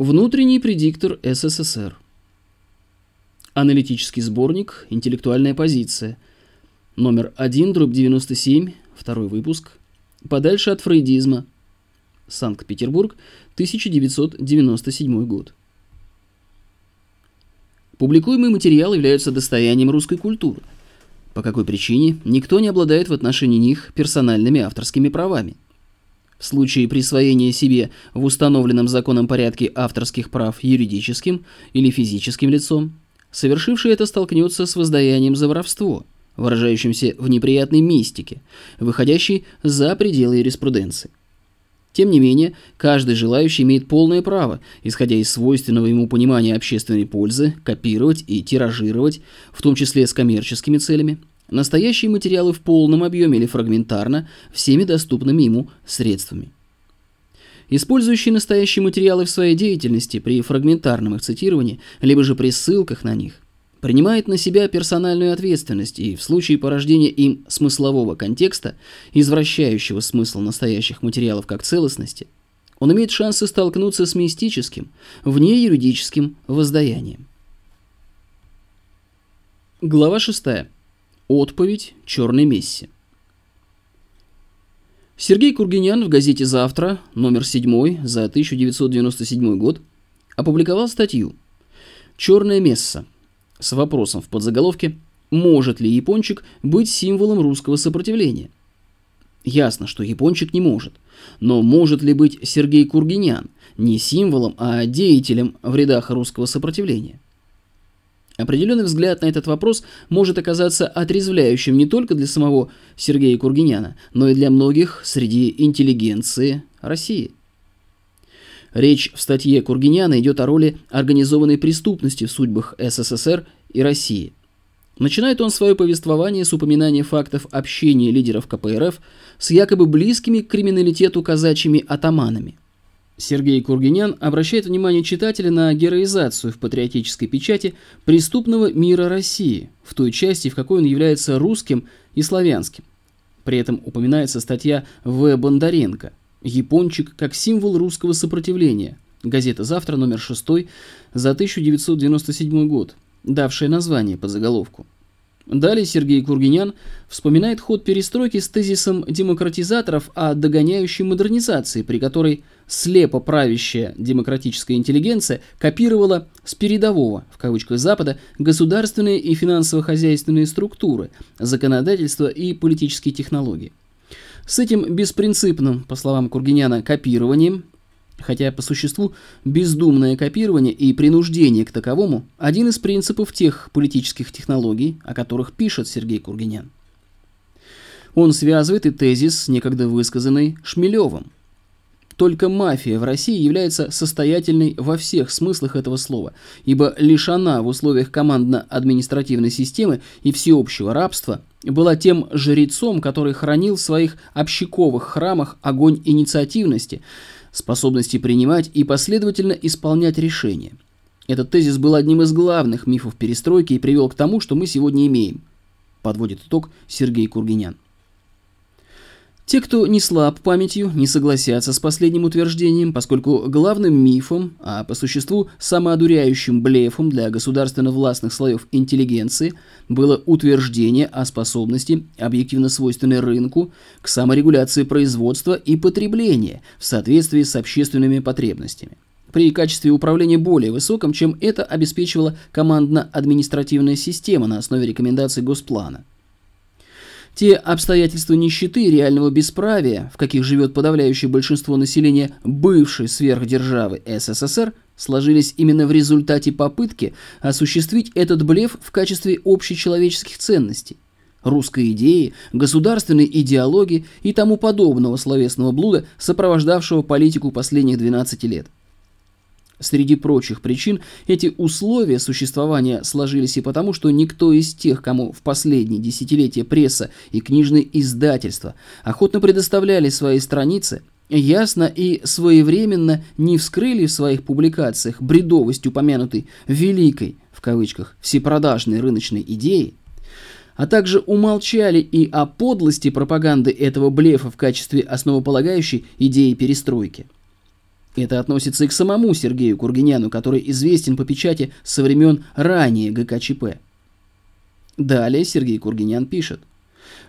Внутренний предиктор СССР. Аналитический сборник «Интеллектуальная позиция». Номер 1, дробь 97, второй выпуск. Подальше от фрейдизма. Санкт-Петербург, 1997 год. Публикуемый материал является достоянием русской культуры. По какой причине никто не обладает в отношении них персональными авторскими правами – в случае присвоения себе в установленном законом порядке авторских прав юридическим или физическим лицом, совершивший это столкнется с воздаянием за воровство, выражающимся в неприятной мистике, выходящей за пределы юриспруденции. Тем не менее, каждый желающий имеет полное право, исходя из свойственного ему понимания общественной пользы, копировать и тиражировать, в том числе с коммерческими целями, настоящие материалы в полном объеме или фрагментарно всеми доступными ему средствами. Использующий настоящие материалы в своей деятельности при фрагментарном их цитировании, либо же при ссылках на них, принимает на себя персональную ответственность и в случае порождения им смыслового контекста, извращающего смысл настоящих материалов как целостности, он имеет шансы столкнуться с мистическим, вне юридическим воздаянием. Глава 6. Отповедь черной мессе. Сергей Кургинян в газете «Завтра», номер 7 за 1997 год, опубликовал статью «Черная месса» с вопросом в подзаголовке «Может ли япончик быть символом русского сопротивления?» Ясно, что япончик не может, но может ли быть Сергей Кургинян не символом, а деятелем в рядах русского сопротивления? Определенный взгляд на этот вопрос может оказаться отрезвляющим не только для самого Сергея Кургиняна, но и для многих среди интеллигенции России. Речь в статье Кургиняна идет о роли организованной преступности в судьбах СССР и России. Начинает он свое повествование с упоминания фактов общения лидеров КПРФ с якобы близкими к криминалитету казачьими атаманами. Сергей Кургинян обращает внимание читателя на героизацию в патриотической печати преступного мира России, в той части, в какой он является русским и славянским. При этом упоминается статья В. Бондаренко «Япончик как символ русского сопротивления», газета «Завтра» номер 6 за 1997 год, давшая название под заголовку. Далее Сергей Кургинян вспоминает ход перестройки с тезисом демократизаторов о догоняющей модернизации, при которой слепо правящая демократическая интеллигенция копировала с передового, в кавычках Запада, государственные и финансово-хозяйственные структуры, законодательство и политические технологии. С этим беспринципным, по словам Кургиняна, копированием хотя по существу бездумное копирование и принуждение к таковому – один из принципов тех политических технологий, о которых пишет Сергей Кургинян. Он связывает и тезис, некогда высказанный Шмелевым. Только мафия в России является состоятельной во всех смыслах этого слова, ибо лишь она в условиях командно-административной системы и всеобщего рабства была тем жрецом, который хранил в своих общаковых храмах огонь инициативности – способности принимать и последовательно исполнять решения. Этот тезис был одним из главных мифов перестройки и привел к тому, что мы сегодня имеем, подводит итог Сергей Кургинян. Те, кто не слаб памятью, не согласятся с последним утверждением, поскольку главным мифом, а по существу самоодуряющим блефом для государственно-властных слоев интеллигенции было утверждение о способности, объективно свойственной рынку, к саморегуляции производства и потребления в соответствии с общественными потребностями при качестве управления более высоком, чем это обеспечивала командно-административная система на основе рекомендаций Госплана. Те обстоятельства нищеты и реального бесправия, в каких живет подавляющее большинство населения бывшей сверхдержавы СССР, сложились именно в результате попытки осуществить этот блеф в качестве общечеловеческих ценностей русской идеи, государственной идеологии и тому подобного словесного блуда, сопровождавшего политику последних 12 лет. Среди прочих причин эти условия существования сложились и потому, что никто из тех, кому в последние десятилетия пресса и книжные издательства охотно предоставляли свои страницы, ясно и своевременно не вскрыли в своих публикациях бредовость упомянутой «великой» в кавычках всепродажной рыночной идеи, а также умолчали и о подлости пропаганды этого блефа в качестве основополагающей идеи перестройки – Это относится и к самому Сергею Кургиняну, который известен по печати со времен ранее ГКЧП. Далее Сергей Кургинян пишет.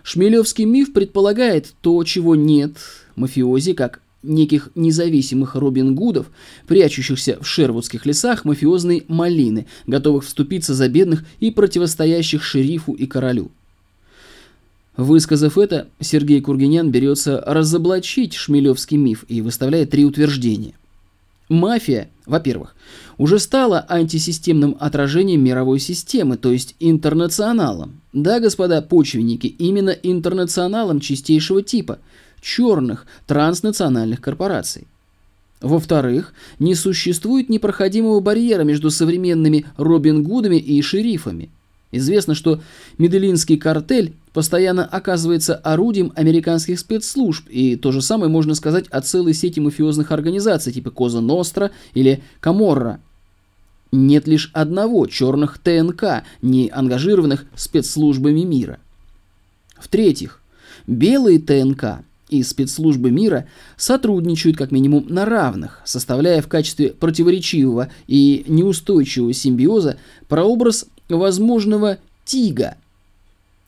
Шмелевский миф предполагает то, чего нет, мафиози, как неких независимых Робин Гудов, прячущихся в шервудских лесах мафиозной малины, готовых вступиться за бедных и противостоящих шерифу и королю. Высказав это, Сергей Кургинян берется разоблачить шмелевский миф и выставляет три утверждения. Мафия, во-первых, уже стала антисистемным отражением мировой системы, то есть интернационалом. Да, господа почвенники, именно интернационалом чистейшего типа, черных транснациональных корпораций. Во-вторых, не существует непроходимого барьера между современными Робин Гудами и шерифами – Известно, что Медellинский картель постоянно оказывается орудием американских спецслужб, и то же самое можно сказать о целой сети мафиозных организаций типа Коза Ностра или Каморра. Нет лишь одного черных ТНК, не ангажированных спецслужбами мира. В-третьих, белые ТНК и спецслужбы мира сотрудничают как минимум на равных, составляя в качестве противоречивого и неустойчивого симбиоза прообраз возможного ТИГа,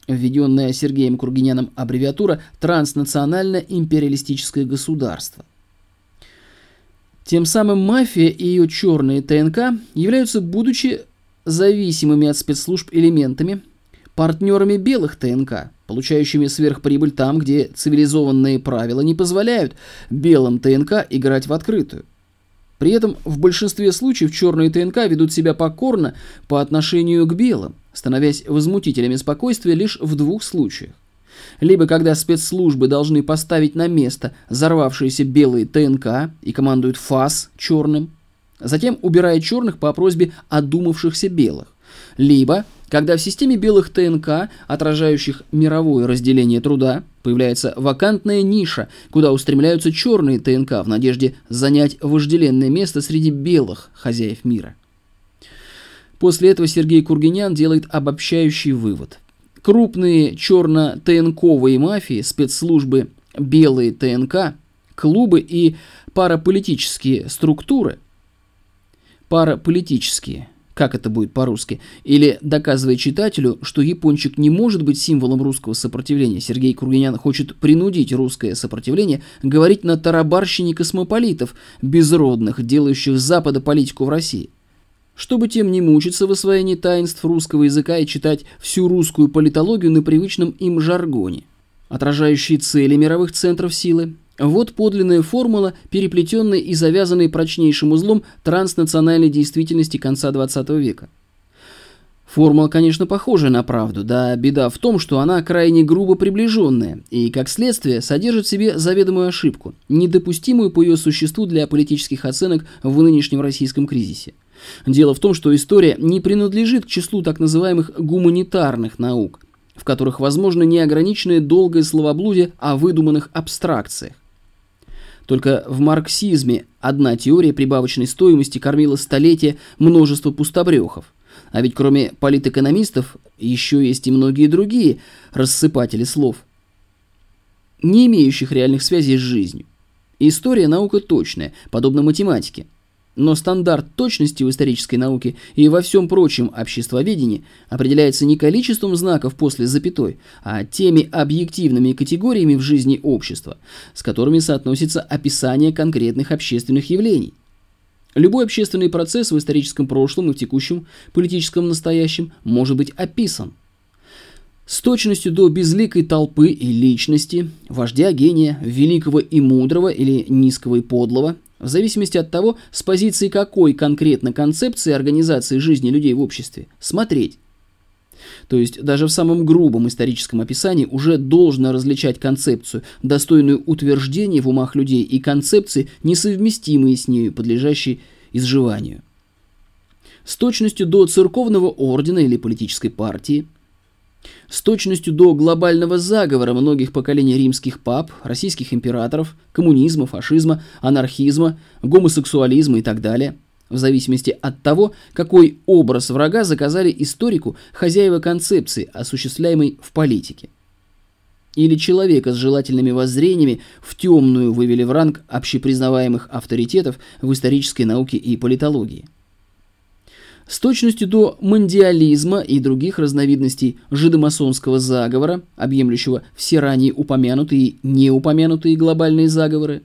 введенная Сергеем Кургиняном аббревиатура «Транснационально-империалистическое государство». Тем самым мафия и ее черные ТНК являются, будучи зависимыми от спецслужб элементами, партнерами белых ТНК, получающими сверхприбыль там, где цивилизованные правила не позволяют белым ТНК играть в открытую. При этом в большинстве случаев черные ТНК ведут себя покорно по отношению к белым, становясь возмутителями спокойствия лишь в двух случаях. Либо когда спецслужбы должны поставить на место взорвавшиеся белые ТНК и командуют ФАС черным, затем убирая черных по просьбе одумавшихся белых. Либо когда в системе белых ТНК, отражающих мировое разделение труда, появляется вакантная ниша, куда устремляются черные ТНК в надежде занять вожделенное место среди белых хозяев мира. После этого Сергей Кургинян делает обобщающий вывод. Крупные черно-ТНКовые мафии, спецслужбы белые ТНК, клубы и параполитические структуры, параполитические – как это будет по-русски, или доказывая читателю, что япончик не может быть символом русского сопротивления. Сергей Кургинян хочет принудить русское сопротивление говорить на тарабарщине космополитов, безродных, делающих Запада политику в России. Чтобы тем не мучиться в освоении таинств русского языка и читать всю русскую политологию на привычном им жаргоне, отражающие цели мировых центров силы, вот подлинная формула, переплетенная и завязанная прочнейшим узлом транснациональной действительности конца XX века. Формула, конечно, похожа на правду, да беда в том, что она крайне грубо приближенная и, как следствие, содержит в себе заведомую ошибку, недопустимую по ее существу для политических оценок в нынешнем российском кризисе. Дело в том, что история не принадлежит к числу так называемых гуманитарных наук, в которых возможно неограниченное долгое словоблудие о выдуманных абстракциях. Только в марксизме одна теория прибавочной стоимости кормила столетия множество пустобрехов. А ведь кроме политэкономистов еще есть и многие другие рассыпатели слов, не имеющих реальных связей с жизнью. История – наука точная, подобно математике. Но стандарт точности в исторической науке и во всем прочем обществоведении определяется не количеством знаков после запятой, а теми объективными категориями в жизни общества, с которыми соотносится описание конкретных общественных явлений. Любой общественный процесс в историческом прошлом и в текущем политическом настоящем может быть описан. С точностью до безликой толпы и личности, вождя гения, великого и мудрого или низкого и подлого, в зависимости от того, с позиции какой конкретно концепции организации жизни людей в обществе, смотреть. То есть даже в самом грубом историческом описании уже должно различать концепцию, достойную утверждения в умах людей, и концепции, несовместимые с нею, подлежащие изживанию. С точностью до церковного ордена или политической партии – с точностью до глобального заговора многих поколений римских пап, российских императоров, коммунизма, фашизма, анархизма, гомосексуализма и так далее, в зависимости от того, какой образ врага заказали историку хозяева концепции, осуществляемой в политике. или человека с желательными воззрениями в темную вывели в ранг общепризнаваемых авторитетов в исторической науке и политологии. С точностью до мандиализма и других разновидностей жидомасонского заговора, объемлющего все ранее упомянутые и неупомянутые глобальные заговоры,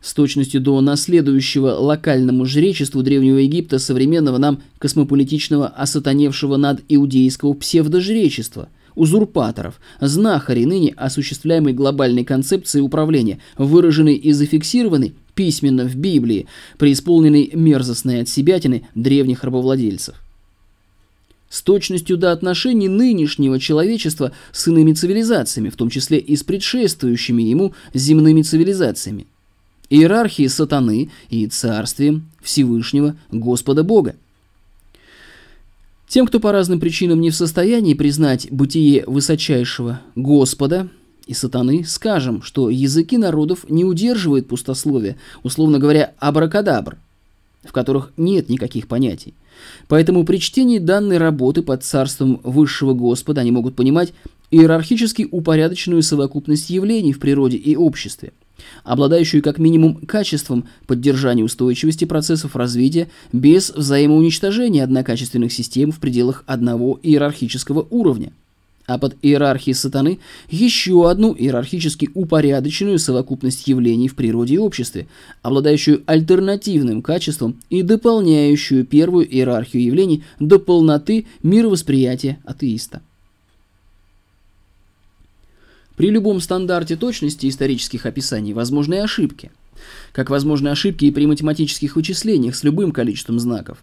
с точностью до наследующего локальному жречеству Древнего Египта современного нам космополитичного осатаневшего над иудейского псевдожречества – узурпаторов, знахари ныне осуществляемой глобальной концепции управления, выраженной и зафиксированной письменно в Библии, преисполненной мерзостной отсебятины древних рабовладельцев. С точностью до отношений нынешнего человечества с иными цивилизациями, в том числе и с предшествующими ему земными цивилизациями. Иерархии сатаны и царствием Всевышнего Господа Бога. Тем, кто по разным причинам не в состоянии признать бытие высочайшего Господа и сатаны, скажем, что языки народов не удерживают пустословия, условно говоря, абракадабр, в которых нет никаких понятий. Поэтому при чтении данной работы под царством высшего Господа они могут понимать иерархически упорядоченную совокупность явлений в природе и обществе – обладающую как минимум качеством поддержания устойчивости процессов развития без взаимоуничтожения однокачественных систем в пределах одного иерархического уровня. А под иерархией сатаны еще одну иерархически упорядоченную совокупность явлений в природе и обществе, обладающую альтернативным качеством и дополняющую первую иерархию явлений до полноты мировосприятия атеиста. При любом стандарте точности исторических описаний возможны ошибки. Как возможны ошибки и при математических вычислениях с любым количеством знаков.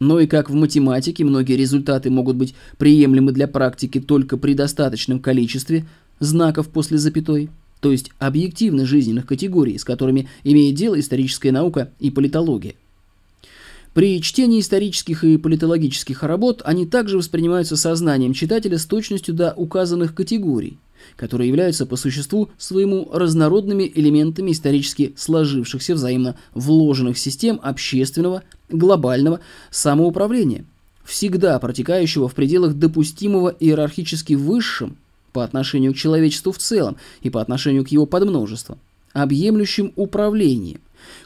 Но и как в математике многие результаты могут быть приемлемы для практики только при достаточном количестве знаков после запятой, то есть объективно жизненных категорий, с которыми имеет дело историческая наука и политология. При чтении исторических и политологических работ они также воспринимаются сознанием читателя с точностью до указанных категорий – которые являются по существу своему разнородными элементами исторически сложившихся взаимно вложенных систем общественного, глобального самоуправления, всегда протекающего в пределах допустимого иерархически высшим по отношению к человечеству в целом и по отношению к его подмножеству, объемлющим управлением,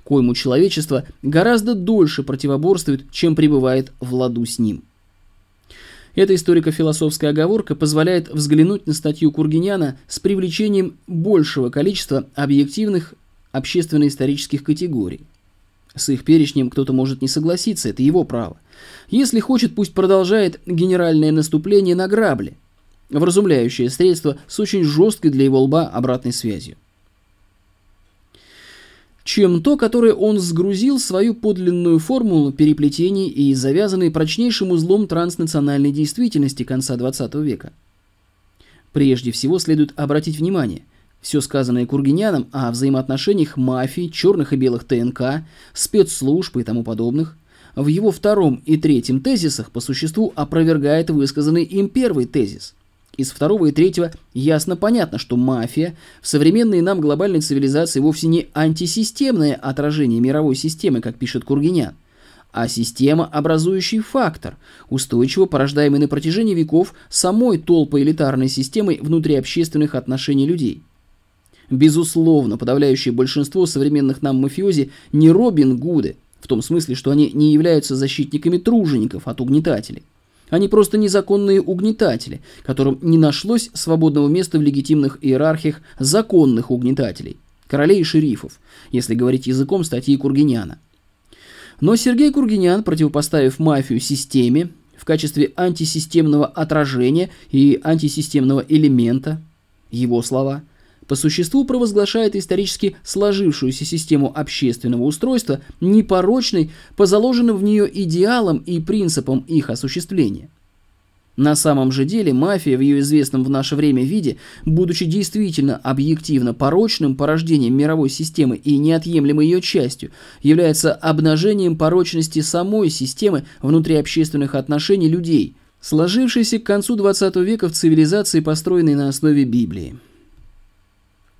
коему человечество гораздо дольше противоборствует, чем пребывает в ладу с ним. Эта историко-философская оговорка позволяет взглянуть на статью Кургиняна с привлечением большего количества объективных общественно-исторических категорий. С их перечнем кто-то может не согласиться, это его право. Если хочет, пусть продолжает генеральное наступление на грабли, вразумляющее средство с очень жесткой для его лба обратной связью чем то, которое он сгрузил свою подлинную формулу переплетений и завязанной прочнейшим узлом транснациональной действительности конца XX века. Прежде всего следует обратить внимание, все сказанное Кургиняном о взаимоотношениях мафии, черных и белых ТНК, спецслужб и тому подобных, в его втором и третьем тезисах по существу опровергает высказанный им первый тезис – из второго и третьего ясно понятно, что мафия в современной нам глобальной цивилизации вовсе не антисистемное отражение мировой системы, как пишет Кургинян, а система, образующий фактор, устойчиво порождаемый на протяжении веков самой толпоэлитарной системой внутриобщественных отношений людей. Безусловно, подавляющее большинство современных нам мафиози не Робин Гуды, в том смысле, что они не являются защитниками тружеников от угнетателей. Они просто незаконные угнетатели, которым не нашлось свободного места в легитимных иерархиях законных угнетателей, королей и шерифов, если говорить языком статьи Кургиняна. Но Сергей Кургинян, противопоставив мафию системе в качестве антисистемного отражения и антисистемного элемента, его слова – по существу провозглашает исторически сложившуюся систему общественного устройства непорочной по заложенным в нее идеалам и принципам их осуществления. На самом же деле мафия в ее известном в наше время виде, будучи действительно объективно порочным порождением мировой системы и неотъемлемой ее частью, является обнажением порочности самой системы внутриобщественных отношений людей, сложившейся к концу XX века в цивилизации, построенной на основе Библии.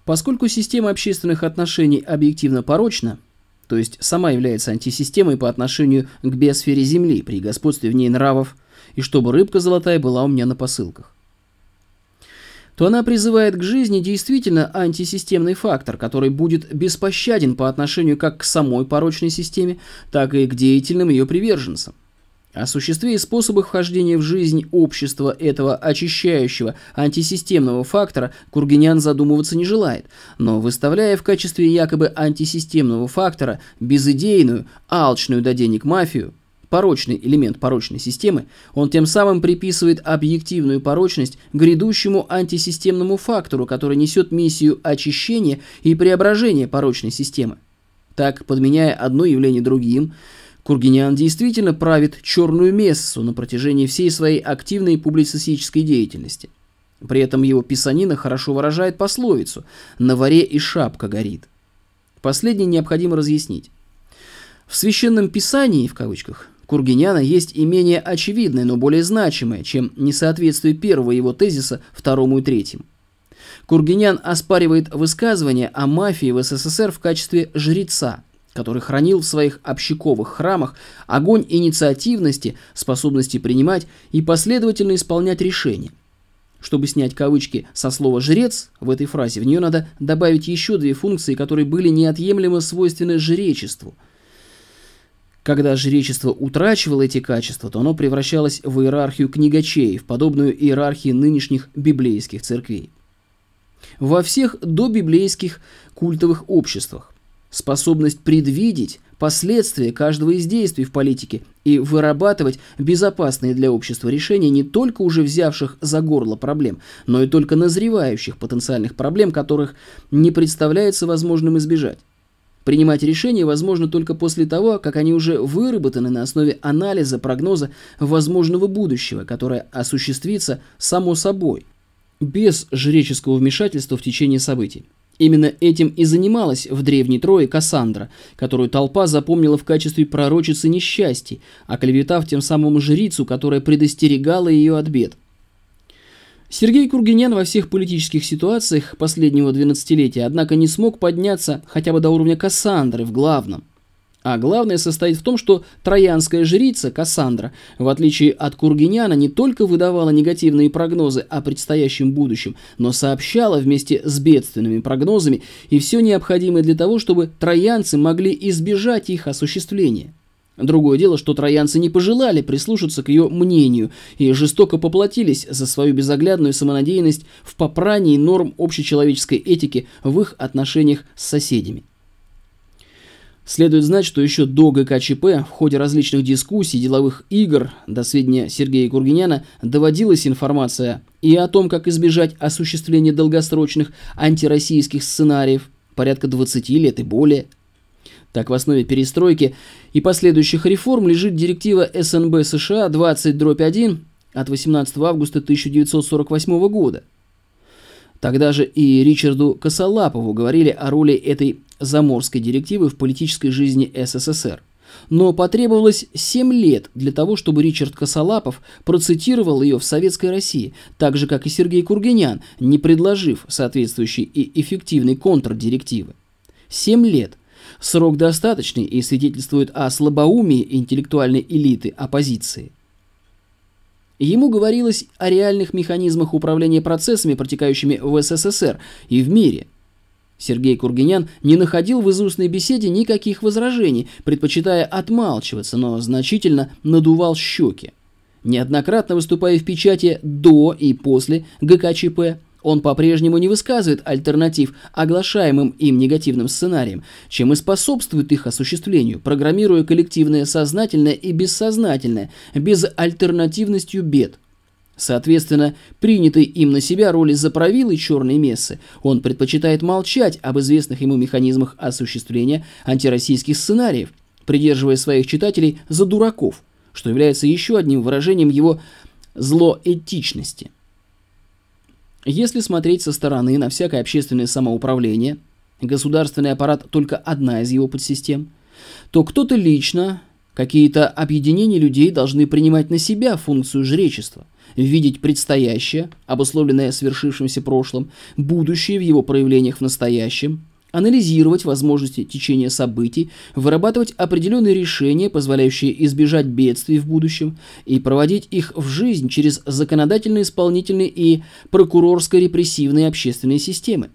Поскольку система общественных отношений объективно порочна, то есть сама является антисистемой по отношению к биосфере Земли при господстве в ней нравов, и чтобы рыбка золотая была у меня на посылках, то она призывает к жизни действительно антисистемный фактор, который будет беспощаден по отношению как к самой порочной системе, так и к деятельным ее приверженцам. О существе и способах вхождения в жизнь общества этого очищающего антисистемного фактора Кургинян задумываться не желает, но выставляя в качестве якобы антисистемного фактора безыдейную, алчную до денег мафию, порочный элемент порочной системы, он тем самым приписывает объективную порочность грядущему антисистемному фактору, который несет миссию очищения и преображения порочной системы. Так, подменяя одно явление другим, Кургинян действительно правит черную мессу на протяжении всей своей активной публицистической деятельности. При этом его писанина хорошо выражает пословицу «на варе и шапка горит». Последнее необходимо разъяснить. В священном писании, в кавычках, Кургиняна есть и менее очевидное, но более значимое, чем несоответствие первого его тезиса второму и третьему. Кургинян оспаривает высказывание о мафии в СССР в качестве жреца – который хранил в своих общаковых храмах огонь инициативности, способности принимать и последовательно исполнять решения. Чтобы снять кавычки со слова «жрец» в этой фразе, в нее надо добавить еще две функции, которые были неотъемлемо свойственны жречеству. Когда жречество утрачивало эти качества, то оно превращалось в иерархию книгачеев, подобную иерархии нынешних библейских церквей. Во всех добиблейских культовых обществах способность предвидеть последствия каждого из действий в политике и вырабатывать безопасные для общества решения не только уже взявших за горло проблем, но и только назревающих потенциальных проблем, которых не представляется возможным избежать. Принимать решения возможно только после того, как они уже выработаны на основе анализа прогноза возможного будущего, которое осуществится само собой, без жреческого вмешательства в течение событий. Именно этим и занималась в Древней Трое Кассандра, которую толпа запомнила в качестве пророчицы несчастий, оклеветав тем самым жрицу, которая предостерегала ее от бед. Сергей Кургинян во всех политических ситуациях последнего двенадцатилетия, однако, не смог подняться хотя бы до уровня Кассандры в главном. А главное состоит в том, что троянская жрица Кассандра, в отличие от Кургиняна, не только выдавала негативные прогнозы о предстоящем будущем, но сообщала вместе с бедственными прогнозами и все необходимое для того, чтобы троянцы могли избежать их осуществления. Другое дело, что троянцы не пожелали прислушаться к ее мнению и жестоко поплатились за свою безоглядную самонадеянность в попрании норм общечеловеческой этики в их отношениях с соседями. Следует знать, что еще до ГКЧП в ходе различных дискуссий, деловых игр до сведения Сергея Кургиняна доводилась информация и о том, как избежать осуществления долгосрочных антироссийских сценариев, порядка 20 лет и более. Так, в основе перестройки и последующих реформ лежит директива СНБ США 20-1 от 18 августа 1948 года. Тогда же и Ричарду Косолапову говорили о роли этой заморской директивы в политической жизни СССР. Но потребовалось 7 лет для того, чтобы Ричард Косолапов процитировал ее в Советской России, так же, как и Сергей Кургинян, не предложив соответствующей и эффективной контрдирективы. 7 лет. Срок достаточный и свидетельствует о слабоумии интеллектуальной элиты оппозиции. Ему говорилось о реальных механизмах управления процессами, протекающими в СССР и в мире – Сергей Кургинян не находил в изустной беседе никаких возражений, предпочитая отмалчиваться, но значительно надувал щеки. Неоднократно выступая в печати до и после ГКЧП, он по-прежнему не высказывает альтернатив оглашаемым им негативным сценариям, чем и способствует их осуществлению, программируя коллективное сознательное и бессознательное, безальтернативностью бед. Соответственно, принятой им на себя роли заправилы черной мессы, он предпочитает молчать об известных ему механизмах осуществления антироссийских сценариев, придерживая своих читателей за дураков, что является еще одним выражением его злоэтичности. Если смотреть со стороны на всякое общественное самоуправление, государственный аппарат только одна из его подсистем, то кто-то лично, какие-то объединения людей должны принимать на себя функцию жречества – видеть предстоящее, обусловленное свершившимся прошлым, будущее в его проявлениях в настоящем, анализировать возможности течения событий, вырабатывать определенные решения, позволяющие избежать бедствий в будущем, и проводить их в жизнь через законодательные, исполнительные и прокурорско-репрессивные общественные системы.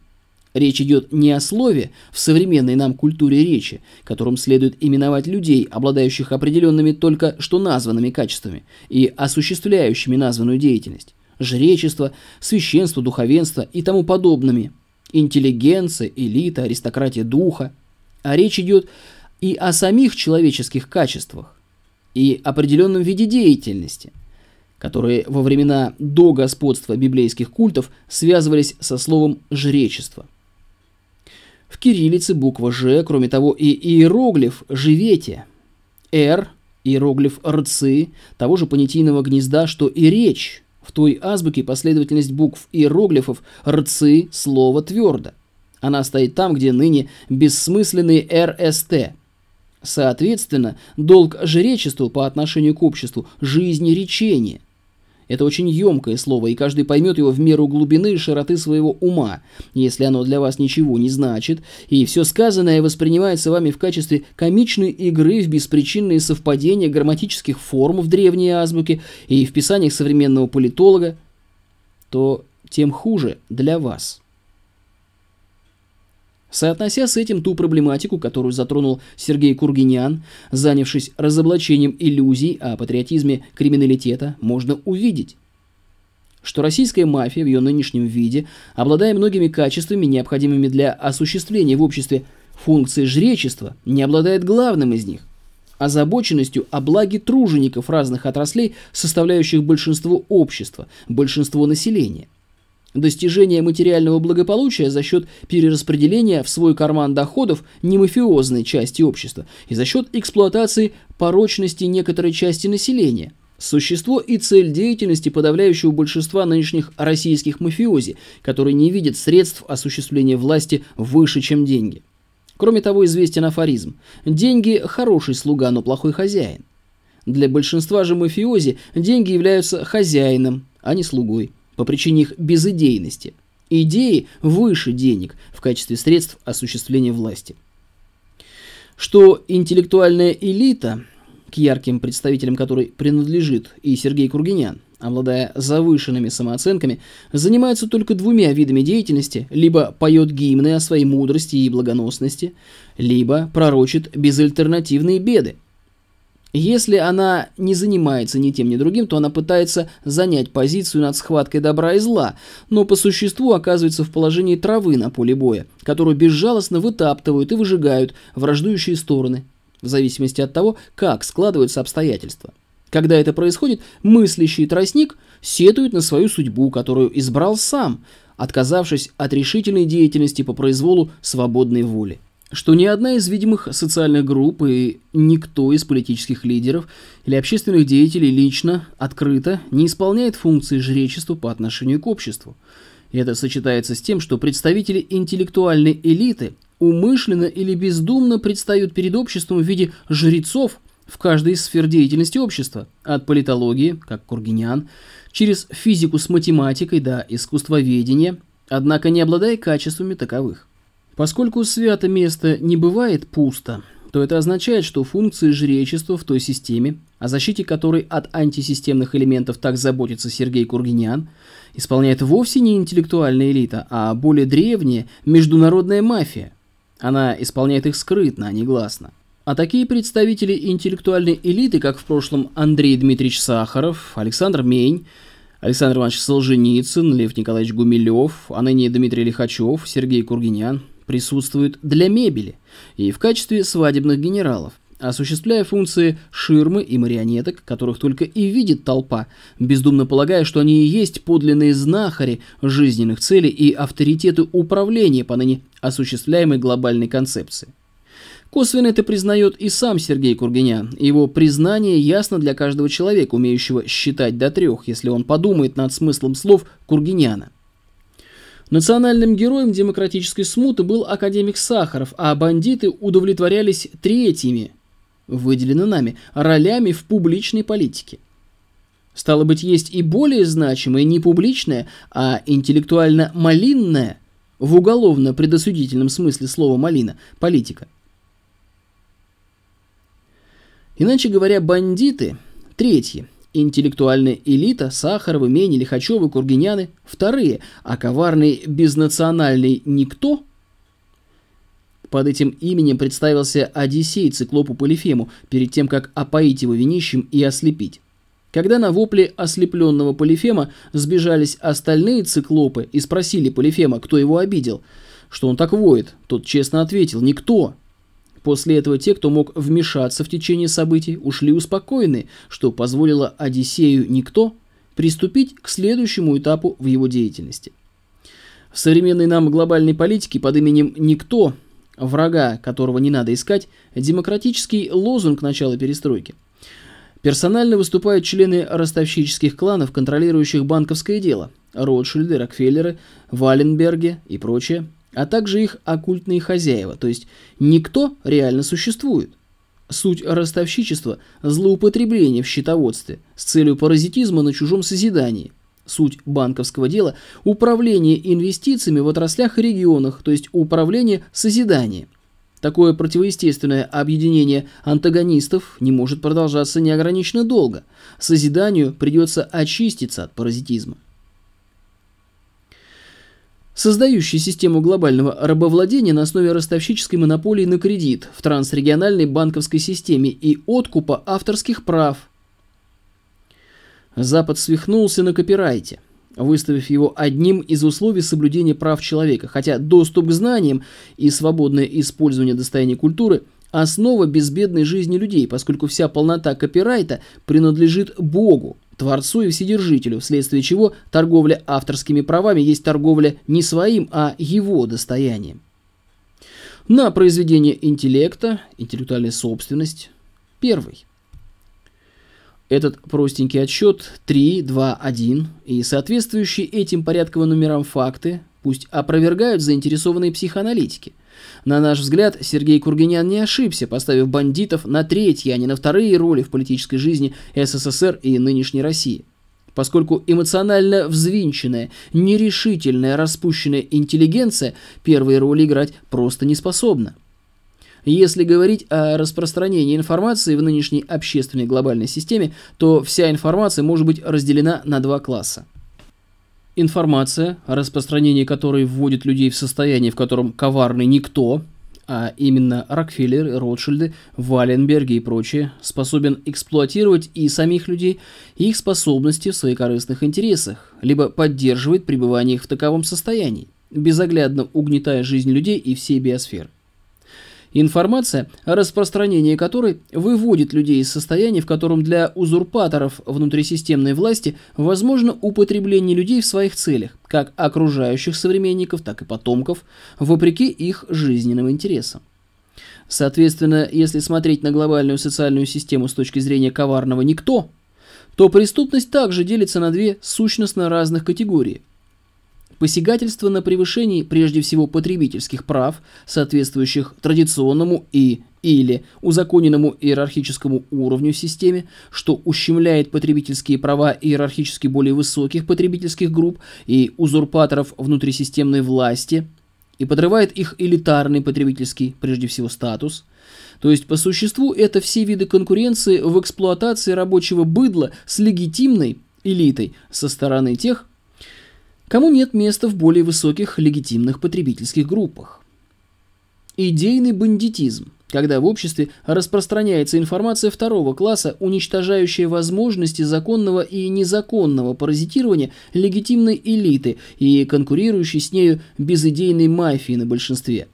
Речь идет не о слове в современной нам культуре речи, которым следует именовать людей, обладающих определенными только что названными качествами и осуществляющими названную деятельность, жречество, священство, духовенство и тому подобными, интеллигенция, элита, аристократия духа. А речь идет и о самих человеческих качествах, и определенном виде деятельности, которые во времена до господства библейских культов связывались со словом «жречество». В кириллице буква «Ж», кроме того, и иероглиф «живете». «Р» – иероглиф «рцы», того же понятийного гнезда, что и речь. В той азбуке последовательность букв иероглифов «рцы» слово твердо. Она стоит там, где ныне бессмысленный «РСТ». Соответственно, долг жречеству по отношению к обществу – жизни речения. Это очень емкое слово, и каждый поймет его в меру глубины и широты своего ума, если оно для вас ничего не значит, и все сказанное воспринимается вами в качестве комичной игры в беспричинные совпадения грамматических форм в древней азбуке и в писаниях современного политолога, то тем хуже для вас. Соотнося с этим ту проблематику, которую затронул Сергей Кургинян, занявшись разоблачением иллюзий о патриотизме криминалитета, можно увидеть, что российская мафия в ее нынешнем виде, обладая многими качествами, необходимыми для осуществления в обществе функции жречества, не обладает главным из них – озабоченностью о благе тружеников разных отраслей, составляющих большинство общества, большинство населения – достижение материального благополучия за счет перераспределения в свой карман доходов немафиозной части общества и за счет эксплуатации порочности некоторой части населения. Существо и цель деятельности подавляющего большинства нынешних российских мафиози, которые не видят средств осуществления власти выше, чем деньги. Кроме того, известен афоризм «Деньги – хороший слуга, но плохой хозяин». Для большинства же мафиози деньги являются хозяином, а не слугой по причине их безыдейности. Идеи выше денег в качестве средств осуществления власти. Что интеллектуальная элита, к ярким представителям которой принадлежит и Сергей Кургинян, обладая завышенными самооценками, занимается только двумя видами деятельности, либо поет гимны о своей мудрости и благоносности, либо пророчит безальтернативные беды – если она не занимается ни тем, ни другим, то она пытается занять позицию над схваткой добра и зла, но по существу оказывается в положении травы на поле боя, которую безжалостно вытаптывают и выжигают враждующие стороны, в зависимости от того, как складываются обстоятельства. Когда это происходит, мыслящий тростник сетует на свою судьбу, которую избрал сам, отказавшись от решительной деятельности по произволу свободной воли что ни одна из видимых социальных групп и никто из политических лидеров или общественных деятелей лично, открыто не исполняет функции жречества по отношению к обществу. И это сочетается с тем, что представители интеллектуальной элиты умышленно или бездумно предстают перед обществом в виде жрецов в каждой из сфер деятельности общества, от политологии, как Кургинян, через физику с математикой до искусствоведения, однако не обладая качествами таковых. Поскольку свято место не бывает пусто, то это означает, что функции жречества в той системе, о защите которой от антисистемных элементов так заботится Сергей Кургинян, исполняет вовсе не интеллектуальная элита, а более древняя международная мафия. Она исполняет их скрытно, а не гласно. А такие представители интеллектуальной элиты, как в прошлом Андрей Дмитриевич Сахаров, Александр Мень, Александр Иванович Солженицын, Лев Николаевич Гумилев, а ныне Дмитрий Лихачев, Сергей Кургинян – присутствуют для мебели и в качестве свадебных генералов, осуществляя функции ширмы и марионеток, которых только и видит толпа, бездумно полагая, что они и есть подлинные знахари жизненных целей и авторитеты управления по ныне осуществляемой глобальной концепции. Косвенно это признает и сам Сергей Кургинян. Его признание ясно для каждого человека, умеющего считать до трех, если он подумает над смыслом слов Кургиняна. Национальным героем демократической смуты был академик Сахаров, а бандиты удовлетворялись третьими, выделены нами, ролями в публичной политике. Стало быть, есть и более значимое не публичное, а интеллектуально-малинное в уголовно-предосудительном смысле слова «малина» – политика. Иначе говоря, бандиты – третьи, интеллектуальная элита – Сахаровы, Мени, Лихачевы, Кургиняны – вторые, а коварный безнациональный никто – под этим именем представился Одиссей циклопу Полифему перед тем, как опоить его винищем и ослепить. Когда на вопле ослепленного Полифема сбежались остальные циклопы и спросили Полифема, кто его обидел, что он так воет, тот честно ответил «Никто». После этого те, кто мог вмешаться в течение событий, ушли успокоены, что позволило Одиссею «Никто» приступить к следующему этапу в его деятельности. В современной нам глобальной политике под именем «Никто» врага, которого не надо искать, демократический лозунг начала перестройки. Персонально выступают члены ростовщических кланов, контролирующих банковское дело, Ротшильды, Рокфеллеры, Валенберги и прочее, а также их оккультные хозяева, то есть никто реально существует. Суть ростовщичества – злоупотребление в счетоводстве с целью паразитизма на чужом созидании. Суть банковского дела – управление инвестициями в отраслях и регионах, то есть управление созиданием. Такое противоестественное объединение антагонистов не может продолжаться неограниченно долго. Созиданию придется очиститься от паразитизма. Создающий систему глобального рабовладения на основе ростовщической монополии на кредит в трансрегиональной банковской системе и откупа авторских прав. Запад свихнулся на копирайте выставив его одним из условий соблюдения прав человека, хотя доступ к знаниям и свободное использование достояния культуры – основа безбедной жизни людей, поскольку вся полнота копирайта принадлежит Богу, Творцу и Вседержителю, вследствие чего торговля авторскими правами есть торговля не своим, а его достоянием. На произведение интеллекта, интеллектуальная собственность – первый. Этот простенький отсчет 3, 2, 1 и соответствующие этим порядковым номерам факты пусть опровергают заинтересованные психоаналитики. На наш взгляд, Сергей Кургинян не ошибся, поставив бандитов на третьи, а не на вторые роли в политической жизни СССР и нынешней России. Поскольку эмоционально взвинченная, нерешительная, распущенная интеллигенция первые роли играть просто не способна. Если говорить о распространении информации в нынешней общественной глобальной системе, то вся информация может быть разделена на два класса. Информация, распространение которой вводит людей в состояние, в котором коварный никто, а именно Рокфеллер, Ротшильды, Валенберги и прочие, способен эксплуатировать и самих людей, и их способности в своих корыстных интересах, либо поддерживает пребывание их в таковом состоянии, безоглядно угнетая жизнь людей и всей биосферы. Информация, распространение которой выводит людей из состояния, в котором для узурпаторов внутрисистемной власти возможно употребление людей в своих целях, как окружающих современников, так и потомков, вопреки их жизненным интересам. Соответственно, если смотреть на глобальную социальную систему с точки зрения коварного «никто», то преступность также делится на две сущностно разных категории – посягательство на превышении прежде всего потребительских прав, соответствующих традиционному и или узаконенному иерархическому уровню системе, что ущемляет потребительские права иерархически более высоких потребительских групп и узурпаторов внутрисистемной власти и подрывает их элитарный потребительский, прежде всего, статус. То есть, по существу, это все виды конкуренции в эксплуатации рабочего быдла с легитимной элитой со стороны тех, кому нет места в более высоких легитимных потребительских группах. Идейный бандитизм, когда в обществе распространяется информация второго класса, уничтожающая возможности законного и незаконного паразитирования легитимной элиты и конкурирующей с нею безидейной мафии на большинстве.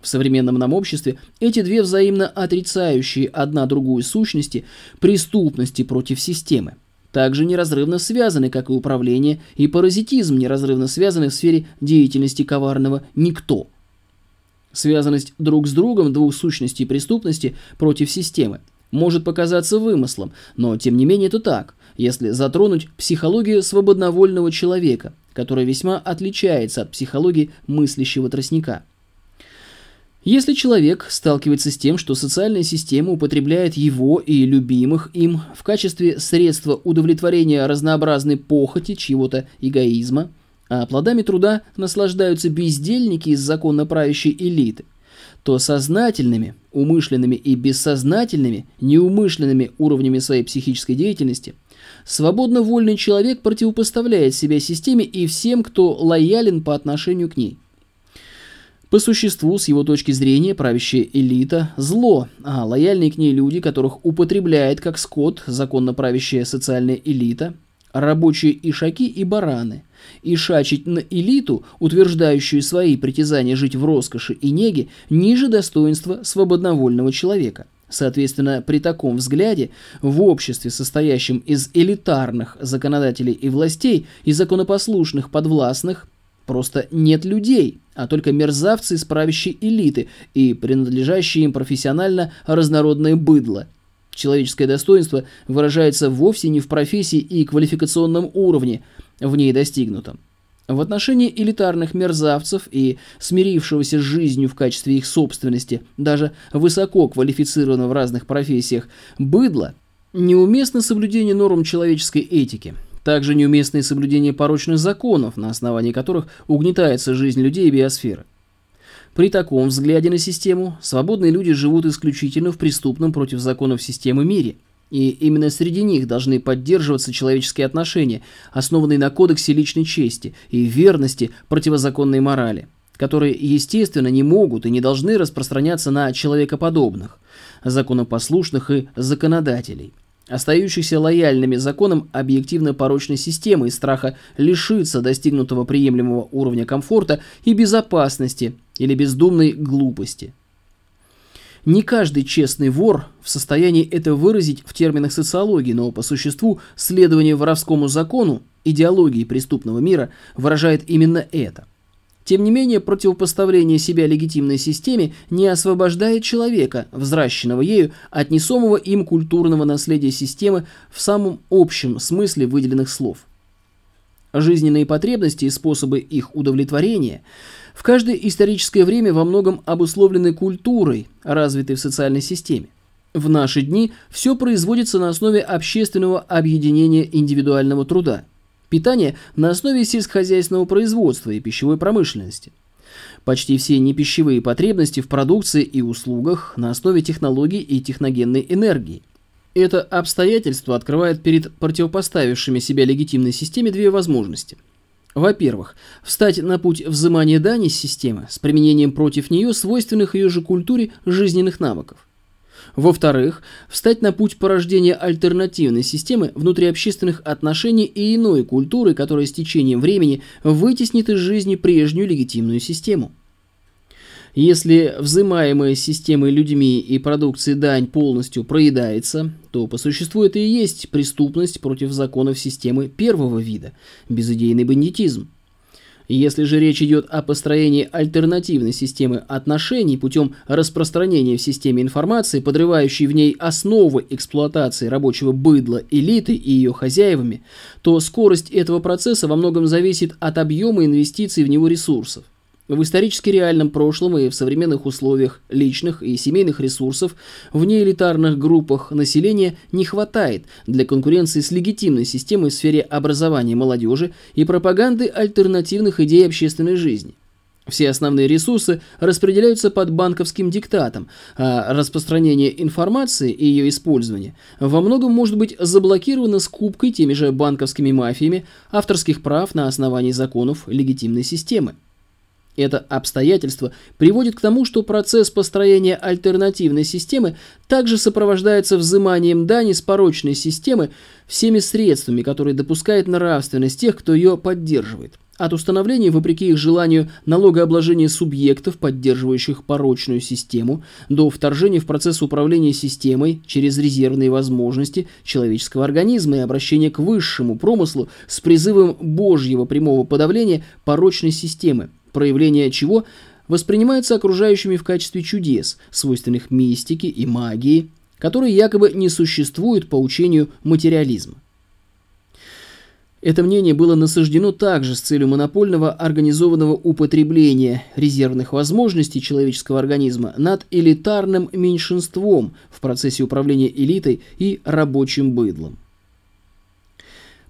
В современном нам обществе эти две взаимно отрицающие одна другую сущности преступности против системы – также неразрывно связаны, как и управление и паразитизм неразрывно связаны в сфере деятельности коварного «никто». Связанность друг с другом двух сущностей преступности против системы может показаться вымыслом, но тем не менее это так, если затронуть психологию свободновольного человека, которая весьма отличается от психологии мыслящего тростника – если человек сталкивается с тем, что социальная система употребляет его и любимых им в качестве средства удовлетворения разнообразной похоти, чьего-то эгоизма, а плодами труда наслаждаются бездельники из законно правящей элиты, то сознательными, умышленными и бессознательными, неумышленными уровнями своей психической деятельности свободно вольный человек противопоставляет себя системе и всем, кто лоялен по отношению к ней. По существу, с его точки зрения, правящая элита – зло, а лояльные к ней люди, которых употребляет как скот законно правящая социальная элита, рабочие ишаки и бараны. Ишачить на элиту, утверждающую свои притязания жить в роскоши и неге, ниже достоинства свободновольного человека. Соответственно, при таком взгляде, в обществе, состоящем из элитарных законодателей и властей и законопослушных подвластных, просто нет людей, а только мерзавцы из правящей элиты и принадлежащие им профессионально разнородное быдло – Человеческое достоинство выражается вовсе не в профессии и квалификационном уровне, в ней достигнутом. В отношении элитарных мерзавцев и смирившегося с жизнью в качестве их собственности, даже высоко квалифицированного в разных профессиях, быдло, неуместно соблюдение норм человеческой этики, также неуместное соблюдение порочных законов, на основании которых угнетается жизнь людей и биосферы. При таком взгляде на систему свободные люди живут исключительно в преступном против законов системы мире. И именно среди них должны поддерживаться человеческие отношения, основанные на кодексе личной чести и верности противозаконной морали, которые, естественно, не могут и не должны распространяться на человекоподобных, законопослушных и законодателей остающихся лояльными законам объективно порочной системы из страха лишиться достигнутого приемлемого уровня комфорта и безопасности или бездумной глупости. Не каждый честный вор в состоянии это выразить в терминах социологии, но по существу следование воровскому закону, идеологии преступного мира, выражает именно это. Тем не менее, противопоставление себя легитимной системе не освобождает человека, взращенного ею, от несомого им культурного наследия системы в самом общем смысле выделенных слов. Жизненные потребности и способы их удовлетворения – в каждое историческое время во многом обусловлены культурой, развитой в социальной системе. В наши дни все производится на основе общественного объединения индивидуального труда. Питание на основе сельскохозяйственного производства и пищевой промышленности. Почти все непищевые потребности в продукции и услугах на основе технологий и техногенной энергии. Это обстоятельство открывает перед противопоставившими себя легитимной системе две возможности – во-первых, встать на путь взимания дани системы с применением против нее свойственных ее же культуре жизненных навыков. Во-вторых, встать на путь порождения альтернативной системы внутриобщественных отношений и иной культуры, которая с течением времени вытеснит из жизни прежнюю легитимную систему. Если взимаемая системой людьми и продукцией дань полностью проедается, то по существу это и есть преступность против законов системы первого вида – безыдейный бандитизм. Если же речь идет о построении альтернативной системы отношений путем распространения в системе информации, подрывающей в ней основы эксплуатации рабочего быдла элиты и ее хозяевами, то скорость этого процесса во многом зависит от объема инвестиций в него ресурсов. В исторически реальном прошлом и в современных условиях личных и семейных ресурсов в неэлитарных группах населения не хватает для конкуренции с легитимной системой в сфере образования молодежи и пропаганды альтернативных идей общественной жизни. Все основные ресурсы распределяются под банковским диктатом, а распространение информации и ее использование во многом может быть заблокировано скупкой теми же банковскими мафиями авторских прав на основании законов легитимной системы. Это обстоятельство приводит к тому, что процесс построения альтернативной системы также сопровождается взиманием дани с порочной системы всеми средствами, которые допускает нравственность тех, кто ее поддерживает. От установления, вопреки их желанию, налогообложения субъектов, поддерживающих порочную систему, до вторжения в процесс управления системой через резервные возможности человеческого организма и обращения к высшему промыслу с призывом Божьего прямого подавления порочной системы, проявление чего воспринимается окружающими в качестве чудес, свойственных мистике и магии, которые якобы не существуют по учению материализма. Это мнение было насаждено также с целью монопольного организованного употребления резервных возможностей человеческого организма над элитарным меньшинством в процессе управления элитой и рабочим быдлом.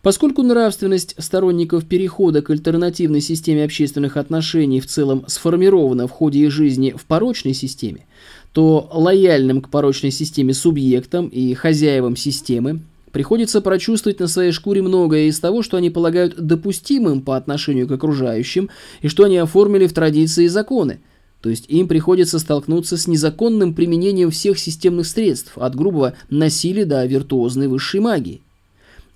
Поскольку нравственность сторонников перехода к альтернативной системе общественных отношений в целом сформирована в ходе их жизни в порочной системе, то лояльным к порочной системе субъектам и хозяевам системы приходится прочувствовать на своей шкуре многое из того, что они полагают допустимым по отношению к окружающим и что они оформили в традиции и законы. То есть им приходится столкнуться с незаконным применением всех системных средств, от грубого насилия до виртуозной высшей магии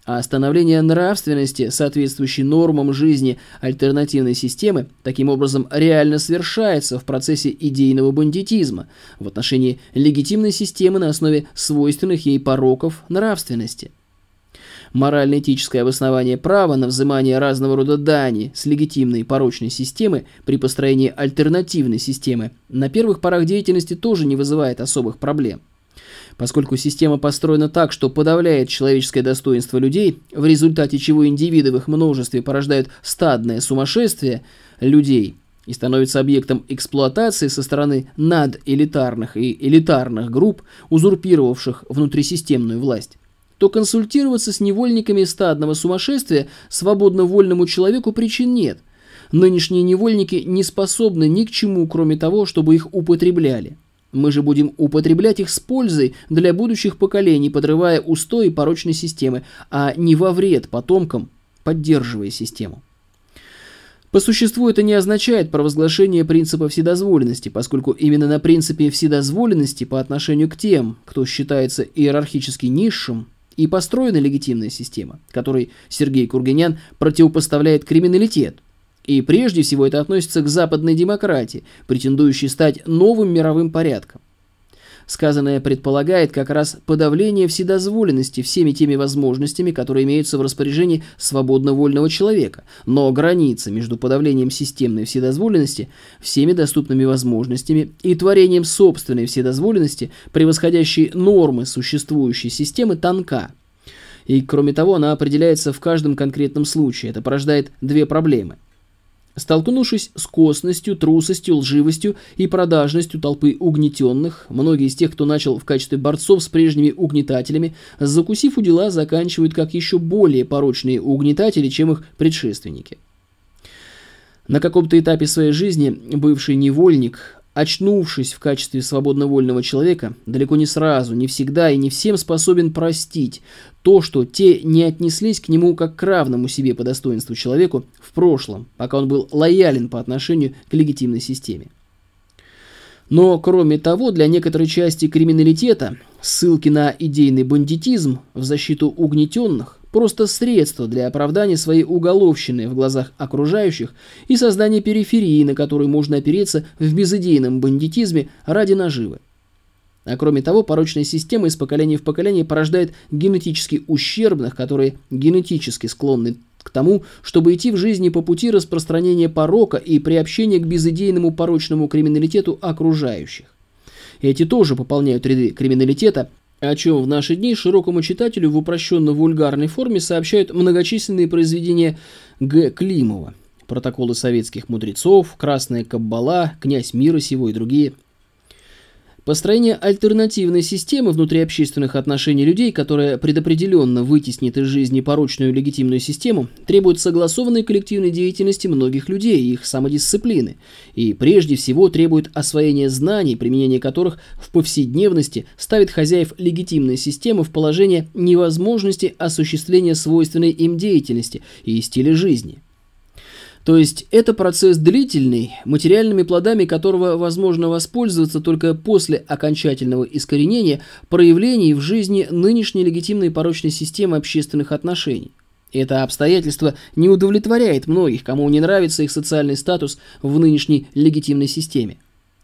а становление нравственности, соответствующей нормам жизни альтернативной системы, таким образом реально совершается в процессе идейного бандитизма в отношении легитимной системы на основе свойственных ей пороков нравственности. Морально-этическое обоснование права на взимание разного рода дани с легитимной порочной системы при построении альтернативной системы на первых порах деятельности тоже не вызывает особых проблем. Поскольку система построена так, что подавляет человеческое достоинство людей, в результате чего индивиды в их множестве порождают стадное сумасшествие людей и становятся объектом эксплуатации со стороны наделитарных и элитарных групп, узурпировавших внутрисистемную власть, то консультироваться с невольниками стадного сумасшествия свободно вольному человеку причин нет. Нынешние невольники не способны ни к чему, кроме того, чтобы их употребляли. Мы же будем употреблять их с пользой для будущих поколений, подрывая устои порочной системы, а не во вред потомкам, поддерживая систему. По существу это не означает провозглашение принципа вседозволенности, поскольку именно на принципе вседозволенности по отношению к тем, кто считается иерархически низшим, и построена легитимная система, которой Сергей Курганян противопоставляет криминалитет – и прежде всего это относится к западной демократии, претендующей стать новым мировым порядком. Сказанное предполагает как раз подавление вседозволенности всеми теми возможностями, которые имеются в распоряжении свободно-вольного человека, но граница между подавлением системной вседозволенности всеми доступными возможностями и творением собственной вседозволенности, превосходящей нормы существующей системы, тонка. И кроме того, она определяется в каждом конкретном случае. Это порождает две проблемы – Столкнувшись с косностью, трусостью, лживостью и продажностью толпы угнетенных, многие из тех, кто начал в качестве борцов с прежними угнетателями, закусив у дела, заканчивают как еще более порочные угнетатели, чем их предшественники. На каком-то этапе своей жизни бывший невольник очнувшись в качестве свободно-вольного человека, далеко не сразу, не всегда и не всем способен простить то, что те не отнеслись к нему как к равному себе по достоинству человеку в прошлом, пока он был лоялен по отношению к легитимной системе. Но, кроме того, для некоторой части криминалитета ссылки на идейный бандитизм в защиту угнетенных просто средство для оправдания своей уголовщины в глазах окружающих и создания периферии, на которую можно опереться в безыдейном бандитизме ради наживы. А кроме того, порочная система из поколения в поколение порождает генетически ущербных, которые генетически склонны к тому, чтобы идти в жизни по пути распространения порока и приобщения к безыдейному порочному криминалитету окружающих. Эти тоже пополняют ряды криминалитета, о чем в наши дни широкому читателю в упрощенно-вульгарной форме сообщают многочисленные произведения Г. Климова, протоколы советских мудрецов, Красная Каббала, Князь мира сего и другие – Построение альтернативной системы внутриобщественных отношений людей, которая предопределенно вытеснит из жизни порочную легитимную систему, требует согласованной коллективной деятельности многих людей и их самодисциплины, и прежде всего требует освоения знаний, применение которых в повседневности ставит хозяев легитимной системы в положение невозможности осуществления свойственной им деятельности и стиля жизни. То есть это процесс длительный, материальными плодами которого возможно воспользоваться только после окончательного искоренения проявлений в жизни нынешней легитимной порочной системы общественных отношений. Это обстоятельство не удовлетворяет многих, кому не нравится их социальный статус в нынешней легитимной системе.